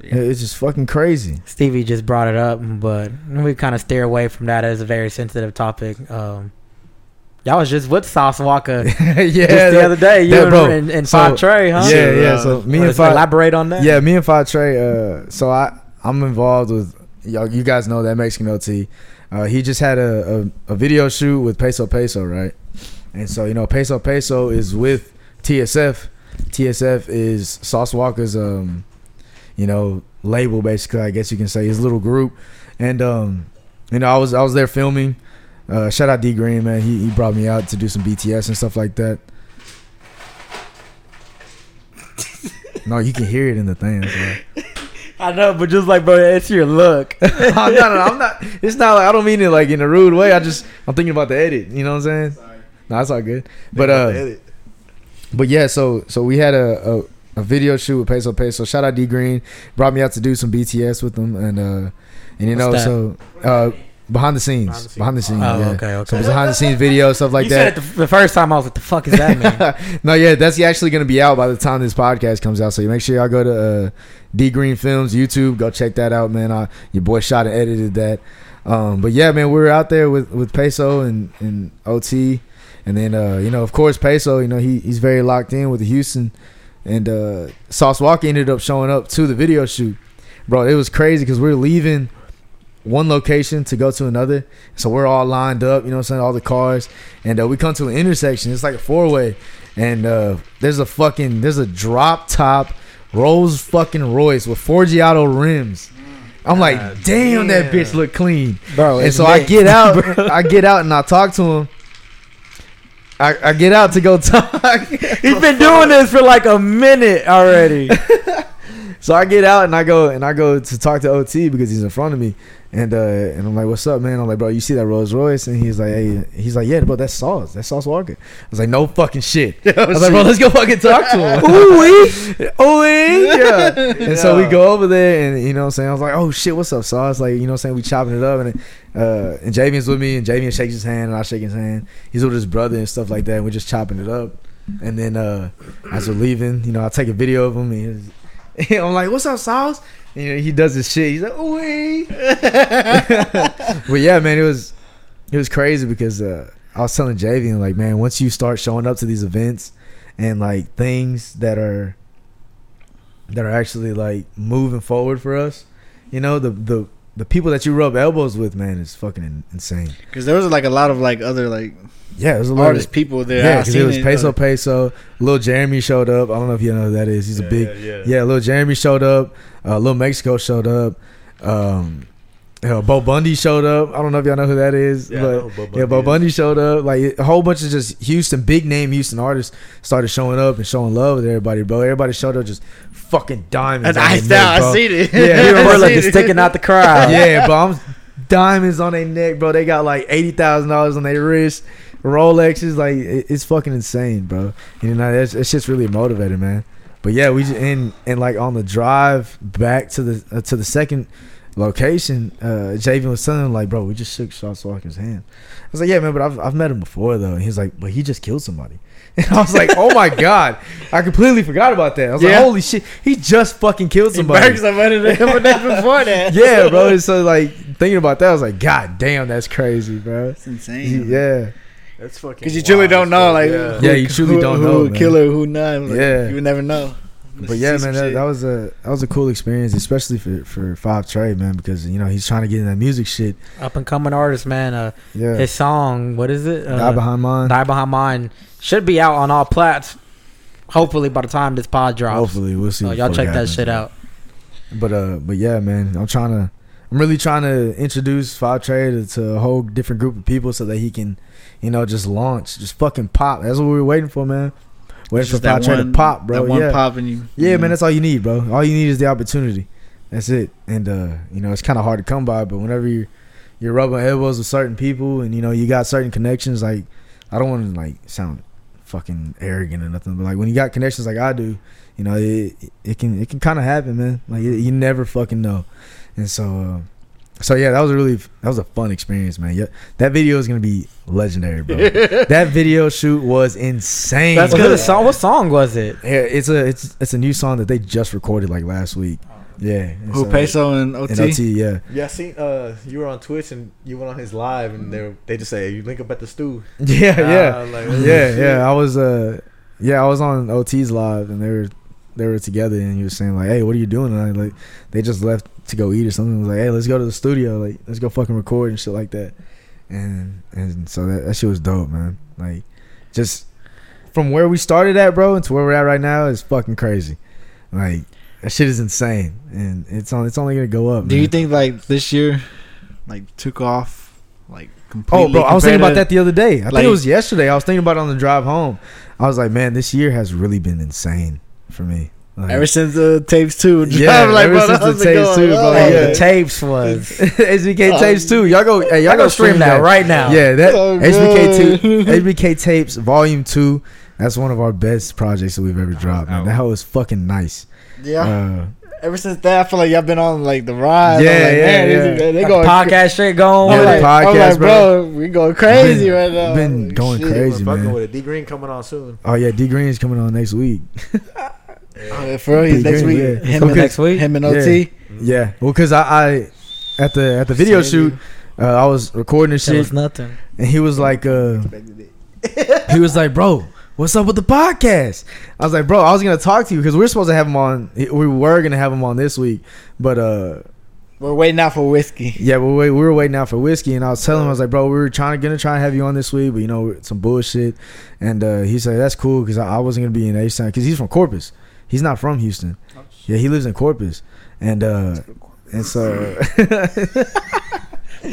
Yeah. It's just fucking crazy. Stevie just brought it up, but we kind of steer away from that as a very sensitive topic. Um, y'all was just with Sauce Walker yeah, just the that- other day. You that, and, bro. and, and So, Five Trey, huh? Yeah, Sure, yeah. So me and Five, elaborate on that. yeah, me and Five Trey. Uh, so I I'm involved with y'all. You guys know that Mexican OT. Uh, he just had a, a a video shoot with Peso Peso, right? And so you know, Peso Peso is with TSF. TSF is Sauce Walker's um, you know, label basically. I guess you can say his little group. And um, you know, I was I was there filming. Uh, shout out D Green, man. He he brought me out to do some BTS and stuff like that. no, you can hear it in the thing. so. I know, but just like, bro, it's your look. no, no, no, I'm not. It's not. Like, I don't mean it like in a rude way. I just I'm thinking about the edit. You know what I'm saying? No, that's all good. But uh, but yeah. So so we had a, a a video shoot with Peso Peso. Shout out D Green. Brought me out to do some BTS with them, and uh, and you know that? so uh, behind the scenes, Behind the scenes. behind the scenes. Oh, yeah. okay, So okay. it's behind the scenes video stuff like you that. said it the, the first time. I was like, "The fuck is that, man?" no, yeah, that's actually gonna be out by the time this podcast comes out. So you make sure y'all go to uh, D Green Films YouTube. Go check that out, man. Uh, your boy shot and edited that. Um, but yeah, man, we were out there with with Peso and and OT, and then uh, you know, of course, Peso. You know, he he's very locked in with the Houston, and uh, Sauce Walker ended up showing up to the video shoot. Bro, it was crazy because we are leaving one location to go to another. So we're all lined up, you know what I'm saying, all the cars. And uh, we come to an intersection. It's like a four way. And uh, there's a fucking there's a drop top Rolls fucking Royce with Forgiato rims. I'm like, God damn, that bitch look clean. bro. And it's so I get out, I get out and I talk to him. I, I get out to go talk. He's been doing this for like a minute already. so I get out and I go and I go to talk to OT because he's in front of me, and uh, and I'm like, "What's up, man?" I'm like, "Bro, you see that Rolls Royce?" And he's like, "Hey," he's like, "Yeah, bro, that's Sauce. That's Sauce Walker." I was like, "No fucking shit." I was like, "Bro, let's go fucking talk to him." Ooh wee, ooh wee, yeah. And so we go over there, and you know, what I'm saying, I was like, "Oh shit, what's up, Sauce?" Like, you know, what I'm saying, we chopping it up, and uh, and Javian's with me, and Javian shakes his hand, and I shake his hand. He's with his brother and stuff like that. And we're just chopping it up. And then uh, as we're leaving, you know, I take a video of him. And he's- I'm like, "What's up, Sauce?" And, you know, he does his shit. He's like, "Ooh wee." but yeah, man, it was it was crazy because uh, I was telling Javian like, man, once you start showing up to these events and like things that are that are actually like moving forward for us, you know, the the the people that you rub elbows with, man, is fucking insane. Because there was like a lot of like other like Yeah, there's a lot artist of people there. yeah, because it was Peso uh, Peso. Little Jeremy showed up. I don't know if you know who that is. He's a big yeah, yeah. yeah. Little Jeremy showed up. Uh, Little Mexico showed up. Um, uh, Bo Bundy showed up. I don't know if y'all know who that is, Yeah, but Bo yeah, Bo Bundy Bundy showed up. Like a whole bunch of just Houston big name Houston artists started showing up and showing love with everybody, bro. Everybody showed up just fucking diamonds. And on I, neck, I seen it. Yeah, I we're like just it. sticking out the crowd. yeah, bro. I'm diamonds on their neck, bro. They got like eighty thousand dollars on their wrist, Rolexes. Like it- it's fucking insane, bro. You know, it's, it's just really motivated, man. But yeah, we just and and like on the drive back to the uh, to the second location, uh, Javen was telling him like, bro, we just shook Sauce Walka's hand. I was like, yeah, man, but I've I've met him before though. And he's like, but he just killed somebody. And I was like, oh my god, I completely forgot about that. I was Yeah. like, holy shit, he just fucking killed somebody. Burgers, I met him before that. yeah, bro. And so like thinking about that, I was like, God damn, that's crazy, bro. It's insane. Yeah, That's fucking. Because you truly wild don't know, fuck, like, yeah. Yeah, you truly who, don't who know, would man. kill her, who not. Like, Yeah. you would never know. But yeah, man, that, that was a that was a cool experience, especially for for Five Trey, man, because you know he's trying to get in that music shit. Up and coming artist, man. Uh, Yeah, his song, what is it? Uh, Die behind mine. Die Behind Mine should be out on all plats. Hopefully by the time this pod drops. Hopefully, we'll see. So y'all check that shit man. out. But uh, but yeah, man, I'm trying to, I'm really trying to introduce Five Trey to, to a whole different group of people so that he can, you know, just launch, just fucking pop. That's what we were waiting for, man. Waiting for Trey to one- pop, bro. That one yeah, pop and you. Yeah, man, that's all you need, bro. All you need is the opportunity. That's it. And uh, you know, it's kind of hard to come by, but whenever you you're rubbing elbows with certain people, and you know you got certain connections, like I don't want to like sound fucking arrogant or nothing, but like when you got connections like I do, you know, it it can it can kind of happen, man. Like you you never fucking know. And so, uh, so yeah, that was a really that was a fun experience, man. Yeah, that video is gonna be legendary, bro. that video shoot was insane. That's good. Song, what song was it? Yeah, it's a it's it's a new song that they just recorded like last week. Yeah, and Who so- Peso and OT? and OT, yeah, Yeah, I seen. Uh, you were on Twitch and you went on his live, and they were, they just say you link up at the stew. yeah, Ah, yeah, like, oh, yeah, shit. yeah. I was uh, yeah, I was on OT's live and they were they were together and he was saying like, hey, what are you doing tonight? Like, they just left to go eat or something. I was like, hey, let's go to the studio. Like, let's go fucking record and shit like that. And and so that that shit was dope, man. Like, just from where we started at, bro, and to where we're at right now is fucking crazy. Like. That shit is insane, and it's on. It's only gonna go up. Do you think like this year, like took off, like completely? Oh, bro, I was thinking about that the other day. I think it was yesterday. I was thinking about it on the drive home. I was like, man, this year has really been insane for me. Like, Ever since the tapes two, Yeah, I'm like, ever since the tapes going? two, bro, Oh, Hey, yeah. the tapes was. SBK tapes too. Y'all go, hey, y'all Y'all go go stream that right now. Yeah, that So SBK two, good. SBK tapes volume two. That's one of our best projects that we've ever dropped. Man, that hoe is fucking nice. Yeah. Uh, Ever since that, I feel like y'all been on like the ride. Yeah, like, yeah, man, yeah. They, they Got going the podcast shit going. Yeah, I'm the like, I'm podcast, like, bro, we going crazy Been- right now. been Like, going shit. crazy. We're fucking man. with it. D Green coming on soon. oh yeah, D Green is coming on next week. Oh, for real, he's next week. yeah. Him and Next week? Him and OT. Yeah, well, cause I, I at the at the video shoot, uh, I was recording this That shit, was nothing. and he was like, uh, he was like, bro, what's up with the podcast? I was like, bro, I was gonna talk to you because we are supposed to have him on. We were gonna have him on this week, but uh, We're waiting out for whiskey. yeah, but we, we were waiting out for whiskey, and I was telling him, I was like, bro, we were trying to gonna try and have you on this week, but you know, some bullshit, and uh, he said that's cool because I, I wasn't gonna be in H Town because he's from Corpus. He's not from Houston. Yeah, he lives in Corpus, and uh, and so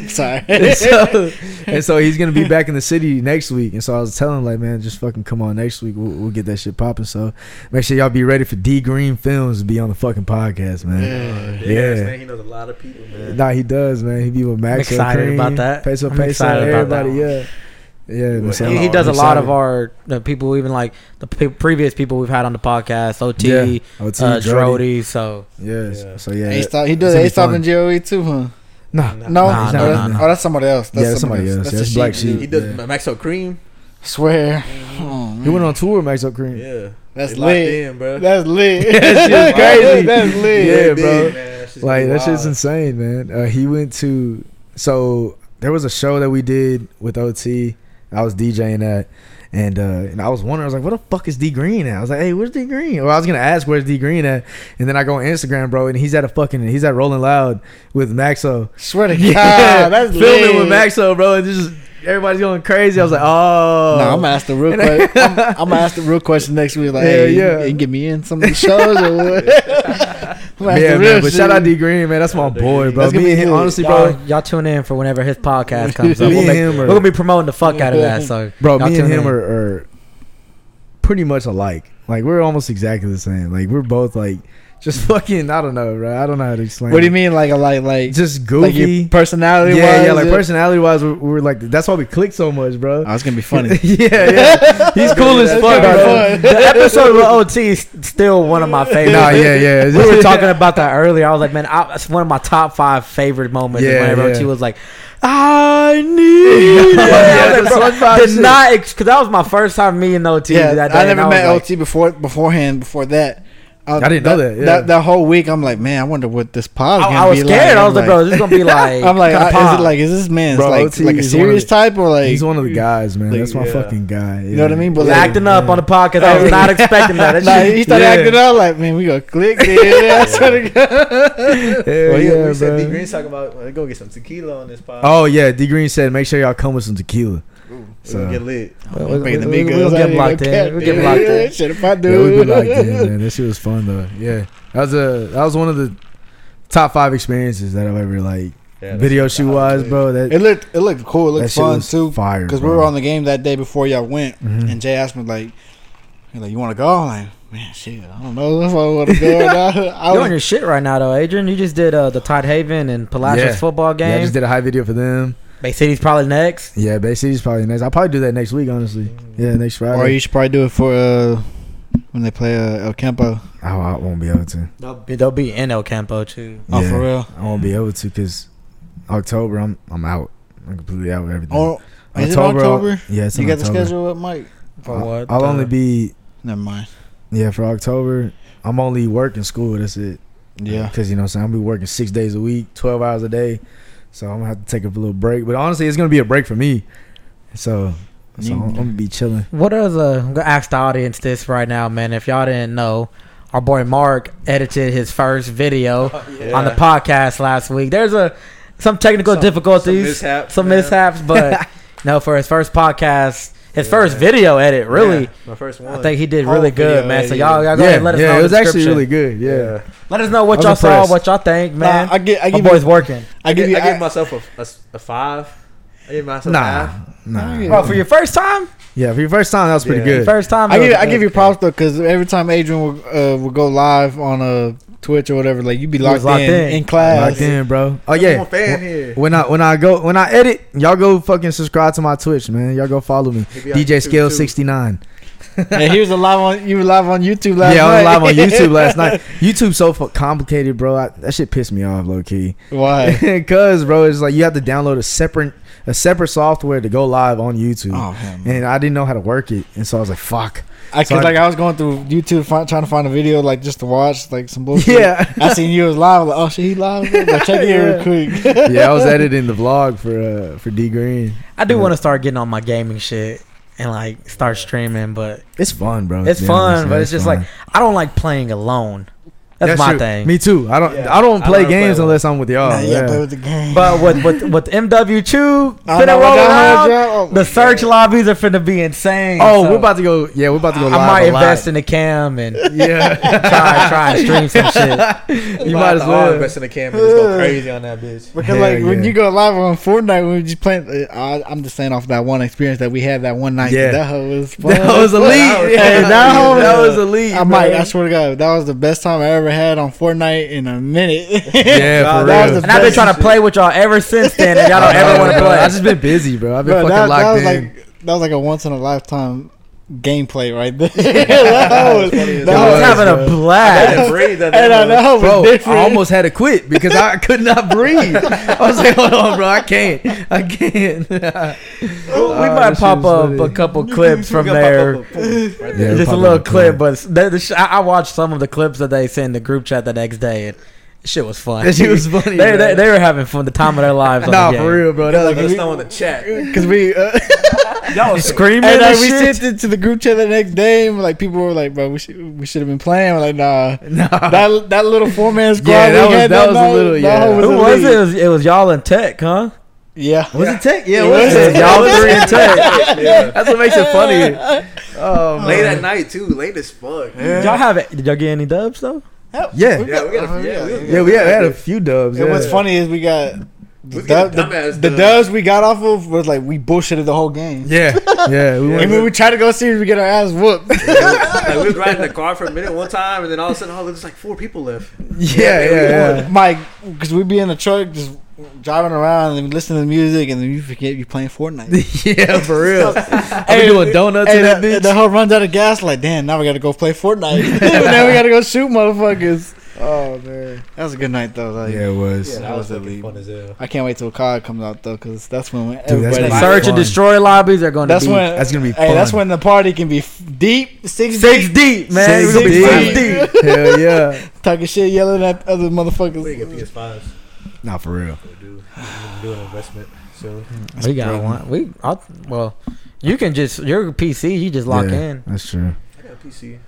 Sorry. and, so, and so he's gonna be back in the city next week. And so I was telling him like, man, just fucking come on next week. We'll, we'll get that shit popping. So make sure y'all be ready for D Green Films to be on the fucking podcast, man. Big Yeah. ass man, he knows a lot of people, man. Nah, he does, man. He be with Max. excited Cream, about that. Peso I'm Peso, excited about that everybody. Yeah, yeah. man, He, he does a lot of our the people, even like the pe- previous people we've had on the podcast, OT, Yeah, OT, uh, Jody. Drody. So Yes. Yeah. So yeah, A stop. He does it's A stop fun. and Joey too, huh? Nah, No, Nah, oh, nah, that's, nah, oh, that's somebody else. Yeah, that's somebody else. That's That's the Black Sheep Sheep. He does dude. Maxo Cream. Swear. he Oh, went on tour with Maxo Cream. Yeah, That's They lit. in, bro. That's lit. That shit's crazy. That's lit. Yeah, Big, bro. man. Like that wild. shit's insane, man. Uh, he went to so there was a show that we did with OT. I was DJing that, and uh, and I was wondering, I was like, "What the fuck is D Green at?" I was like, "Hey, where's D Green?" Well, I was gonna ask where's D Green at, and then I go on Instagram, bro, and he's at a fucking he's at Rolling Loud with Maxo. Swear to God, Yeah, that's filming with Maxo, bro, and just everybody's going crazy. I was like, "Oh, No, I'm gonna ask the real question. I'm, I'm gonna ask the real question next week. Like, Yeah, hey, yeah. you, you get me in some of these shows or what? I'm gonna yeah, man." But shout out D Green, man. That's my boy, bro. That's Me and him, good. honestly, y'all, bro, y'all tune in for whenever his podcast comes up. Me We'll and make- him are- we're gonna be promoting the fuck out of that. So bro, y'all me and him in. are, are pretty much alike. Like we're almost exactly the same. Like we're both like just fucking. I don't know, bro. I don't know how to explain. What do you mean, like, a like, like, Just like goofy. your personality? yeah, wise, yeah. Like personality wise, we're, we're like that's why we click so much, bro. Oh, it's gonna be funny. yeah, yeah. He's cool as fuck, bro. fun. the episode with OT is still one of my favorites. Nah, yeah, yeah. we were talking about that earlier. I was like, man, I, it's one of my top five favorite moments. Yeah, whenever yeah. OT was like, I need. Yeah, yeah, the bro, did shit. not because that was my first time meeting OT. Yeah, that day, I never was met like, OT before beforehand. Before that, Uh, I didn't know that, yeah. That, that whole week, I'm like, man, I wonder what this pod. I, I was scared. I was like, bro, this is gonna be like. I'm like, I- is it like, is this man Bro, like OT like a is one of serious the- type or like? He's one of the guys, man. like, That's my yeah. fucking guy. You know what I mean? But was like, acting up on the podcast. I was not expecting that. That Nah, shit- he started Yeah. acting up like, man, we gonna click. Yeah, I swear to God. Hell Well, yeah, yeah, we said D bro. Green's talking about well, go get some tequila on this pod. Oh yeah, D Green said make sure y'all come with some tequila. Ooh, so- we gonna get lit. We'll- we'll- the we'll- Migos we'll out get here, them in. We'll get them yeah, in. Shit, if I Yeah, do. we be locked in, man. That shit was fun though. Yeah, that was a that was one of the top five experiences that I've ever like Yeah, video shoot wise, was bro. That It looked it looked cool. It that looked shit fun was too. fire. Because we were on the game that day before y'all went, Mhm. and Jay asked me like, he like, you want to go? I'm like, man, shit, I don't know if I want to go. or not." I You're on your shit right now, though, Adrian. You just did uh, the Tidehaven and Palacios Yeah. football game. Yeah, I just did a high video for them. Bay City's probably next. Yeah, Bay City's probably next. I'll probably do that next week, honestly. Yeah, next Friday. or you should probably do it for uh, when they play uh, El Campo. oh, I won't be able to. They'll be, they'll be in El Campo too. Oh, for real? I won't be able to because October I'm I'm out. I'm completely out with everything. Oh, is it October? Yeah, it's You in got the schedule with Mike? For I'll- what? I'll only be Never mind. yeah for October. I'm only working school. That's it. Yeah. Because, you know what I'm saying? I'm going to be working six days a week, 12 hours a day. So I'm going to have to take a little break. But honestly, it's going to be a break for me. So, so I'm, I'm going to be chilling. What are the? I'm gonna ask the audience this right now, man. If y'all didn't know, our boy Mark edited his first video oh, on the podcast last week. There's a some technical Some- difficulties, some mishaps, some mishaps, but no, for his first podcast, his Yeah. first video edit, really, Yeah, my first one. I think he did really good, video man. So y'all, y'all go ahead and let us yeah, know. it was actually really good. Yeah. Let us know what y'all saw, what y'all think, man. Nah, I get. I My boy's you. working. I give you. I give myself a, a, a five. I give myself Nah. half. Nah. Yeah. Bro, for your first time, Yeah, for your first time, that was pretty Yeah. good. first time. I give. I give you props though, because every time Adrian would uh, would go live on a Twitch or whatever, like you be was locked, locked in, in. in class. Locked in, bro. Oh, I'm yeah. a fan here. When I when I go when I edit, y'all go fucking subscribe to my Twitch, man. Y'all go follow me. He be on DJ Scale sixty nine. and he was live on. You were live on YouTube last Yeah, I night. was live on YouTube last night. YouTube's so fu- complicated, bro. I, that shit pissed me off, low key. Why? Cause, bro, it's like you have to download a separate a separate software to go live on YouTube, Oh hell. and I didn't know how to work it, and so I was like, fuck. I So cause I- like I was going through YouTube find, trying to find a video like just to watch like some bullshit. Yeah. I seen you was live. Like, oh shit, he live. Like, check it Yeah. real quick. yeah, I was editing the vlog for uh, for D Green. I do want to start getting on my gaming shit and like start streaming, but It's fun, bro. it's to be honest, fun. man. But it's just fun. like I don't like playing alone. That's, my true. thing. Me too. I don't. Yeah. I don't I play never games one. unless I'm with y'all. Nah, yeah, yeah. play with the game. But with with with MW2 I finna roll what that around, was, yeah. Oh, the search lobbies are finna be insane. Oh, so we're about to go. Yeah, we're about to go live. I might a lot. invest in a cam and Yeah, try try and stream some shit. you might as well. invest in a cam and just go crazy on that bitch. Because Hell like when you go live on Fortnite, when we just playing, uh, I, I'm just saying off that one experience that we had that one night. Yeah. that hoe was fun. That was elite. That was- Yeah, that was- was elite. I might. I swear to God, that was the best time I ever had on Fortnite in a minute. Yeah, God, for that real. And I've been trying to play with y'all ever since then, and y'all don't ever want to play. I just been busy, bro. I've been Bro, fucking that, that locked was in. like that was like a once in a lifetime gameplay right there. that was, that I was was, having bro. a blast. And breathe. that and I know it Bro, different. I almost had to quit because I could not breathe. I was like, hold on, bro, I can't. I can't. we Oh, might pop up funny. a couple clips from We got there. up a boom Yeah, just a little a clip, clip. but the, the sh- I I watched some of the clips that they sent in the group chat the next day, and shit was fun. That shit was funny. they, they, they were having fun, the time of their lives. on nah, the game. for real, bro. That was Let us like, know in the chat. because we. Uh, Y'all was Screaming And and, like, we sent it to the group chat the next day, and like people were like, "Bro, we should we should have been playing." We're like, nah, nah. that that little four man squad. Yeah, that was- had that was a little- that yeah. hoe Who was it? It was, it was y'all in Tech, huh? Yeah, was it tech? Yeah, It it was was. it? Y'all three and Tech. yeah. That's what makes it funny. Oh, man. late at night too. Late as fuck. Did y'all have it? Did y'all get any dubs though? Yeah. Yeah, we got a, yeah, we, Yeah, we had, had a few dubs. And yeah. what's funny is we got the, We dub- dumbass the, the dubs. dubs we got off of was like we bullshitted the whole game. Yeah, yeah. We And when we try to go serious, we get our ass whooped. like, we was riding the car for a minute one time, and then all of a sudden, oh, there's like four people left. yeah, yeah, yeah. Mike, because we'd be in the truck just driving around and listening to music, and then you forget you're playing Fortnite. yeah, for real. I Hey, be doing donuts Hey, in that the, bitch. the hoe runs out of gas. Like, damn, now we got to go play Fortnite. now we got to go shoot motherfuckers. oh man. That was a good night though. Like, Yeah, it was. Yeah, that that was was elite. fucking fun as hell. I can't wait till COD comes out though, because that's when that's everybody. gonna be Search and destroy lobbies are going to That's be when That's gonna be Hey, that's when the party can be f- deep, six, six deep, deep, man. Six We're gonna be deep. deep. Hell yeah. talking shit, yelling at other motherfuckers. We motherfuckers. get PS5s. Not for real. We do. We do an investment soon. We got one. We I'll, well, you can just your PC. You just lock Yeah, in. That's true. I got a PC.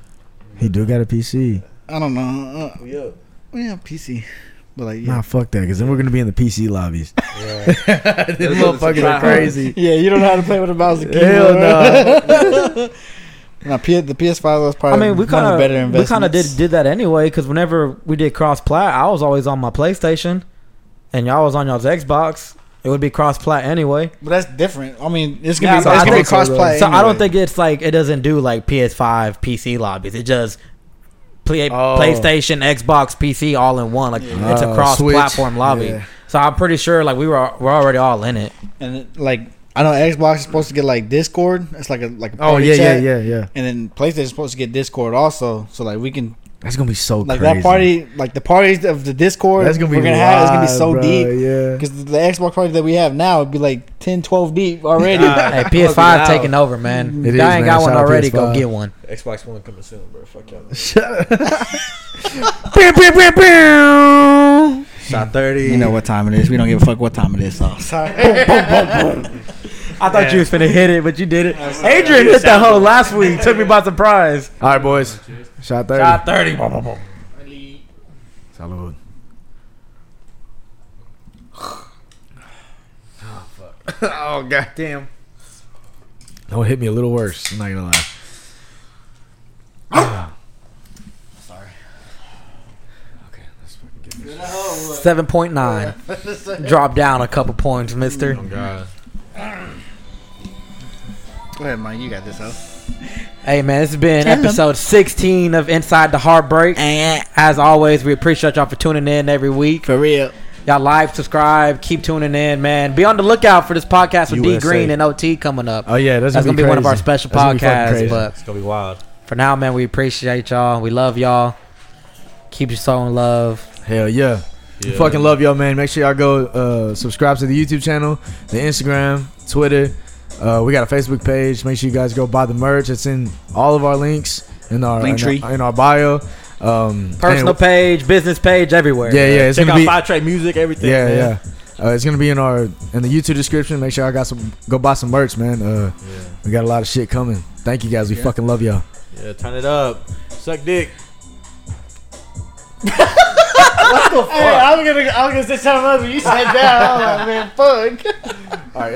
He do got a PC. I don't know. Uh, We up. yeah, PC, but like yeah. Nah, fuck that, because then we're gonna be in the PC lobbies. Yeah. Them Those motherfuckers are are crazy. Yeah, you don't know how to play with a mouse and keyboard. Hell no. Now, P- the PS5 was probably. I mean, we kind of better of we kind of did did that anyway because whenever we did cross plat, I was always on my PlayStation, and y'all was on y'all's Xbox. It would be cross plat anyway. But that's different. I mean, it's gonna so be I it's gonna be think so, cross play. So I don't think it's like it doesn't do like PS5 PC lobbies. It just play, Oh. PlayStation, Xbox, PC all in one. Like it's a ah, Oh, cross Switch. platform lobby. Yeah. So I'm pretty sure like we were we're already all in it. And like I know Xbox is supposed to get like Discord. It's like a like a Oh party yeah, yeah, chat. yeah, yeah. And then PlayStation is supposed to get Discord also. So like we can That's gonna be so like crazy. that party like the parties of the Discord That's gonna be we're gonna have is gonna be so bro, deep. Yeah. Because the Xbox party that we have now would be like 10, 12 deep already. Hey, PS5 taking over, man. Mm-hmm. It If is, y'all ain't man. got one Shout out already, go PS5. get one. Xbox One coming soon, bro. Fuck y'all. Shot 30. you know what time it is. We don't give a fuck what time it is. So sorry. I thought you was finna hit it, but you did it. Adrian hit that hole last week. Took me by surprise. All right, boys. Shot thirty. Shot 30. Salud. oh goddamn! That would hit me a little worse. I'm not gonna lie. Ah! Sorry. Okay, let's fucking get this. 7.9. Drop down a couple points, mister. Oh, God. Go ahead, Mike. You got this, huh? Hey, man, this has been episode 16 of Inside the Heartbreak. And As always, we appreciate y'all for tuning in every week. For real. Y'all like, subscribe, keep tuning in, man. Be on the lookout for this podcast with D Green and OT coming up. Oh yeah, that's, That's gonna be one of our special That's gonna podcasts. crazy. But It's gonna be wild. for now, man, we appreciate y'all. We love y'all. Keep your soul in love. Hell yeah. We Yeah. fucking love y'all, man. Make sure y'all go uh, subscribe to the YouTube channel, the Instagram, Twitter. Uh, we got a Facebook page. Make sure you guys go buy the merch. It's in all of our links in our in Linktree. our, in our bio. Um, Personal and- page, business page, everywhere. Yeah, yeah. It's Check gonna out be Five Track Music, everything. yeah, man. yeah. Uh, it's gonna be in our in the YouTube description. Make sure I got some. Go buy some merch, man. Uh, we got a lot of shit coming. Thank you guys. We fucking love y'all. Yeah, turn it up. Suck dick. what the fuck? Hey, I'm gonna, I'm gonna say something else. but You said that. I'm like, man, fuck.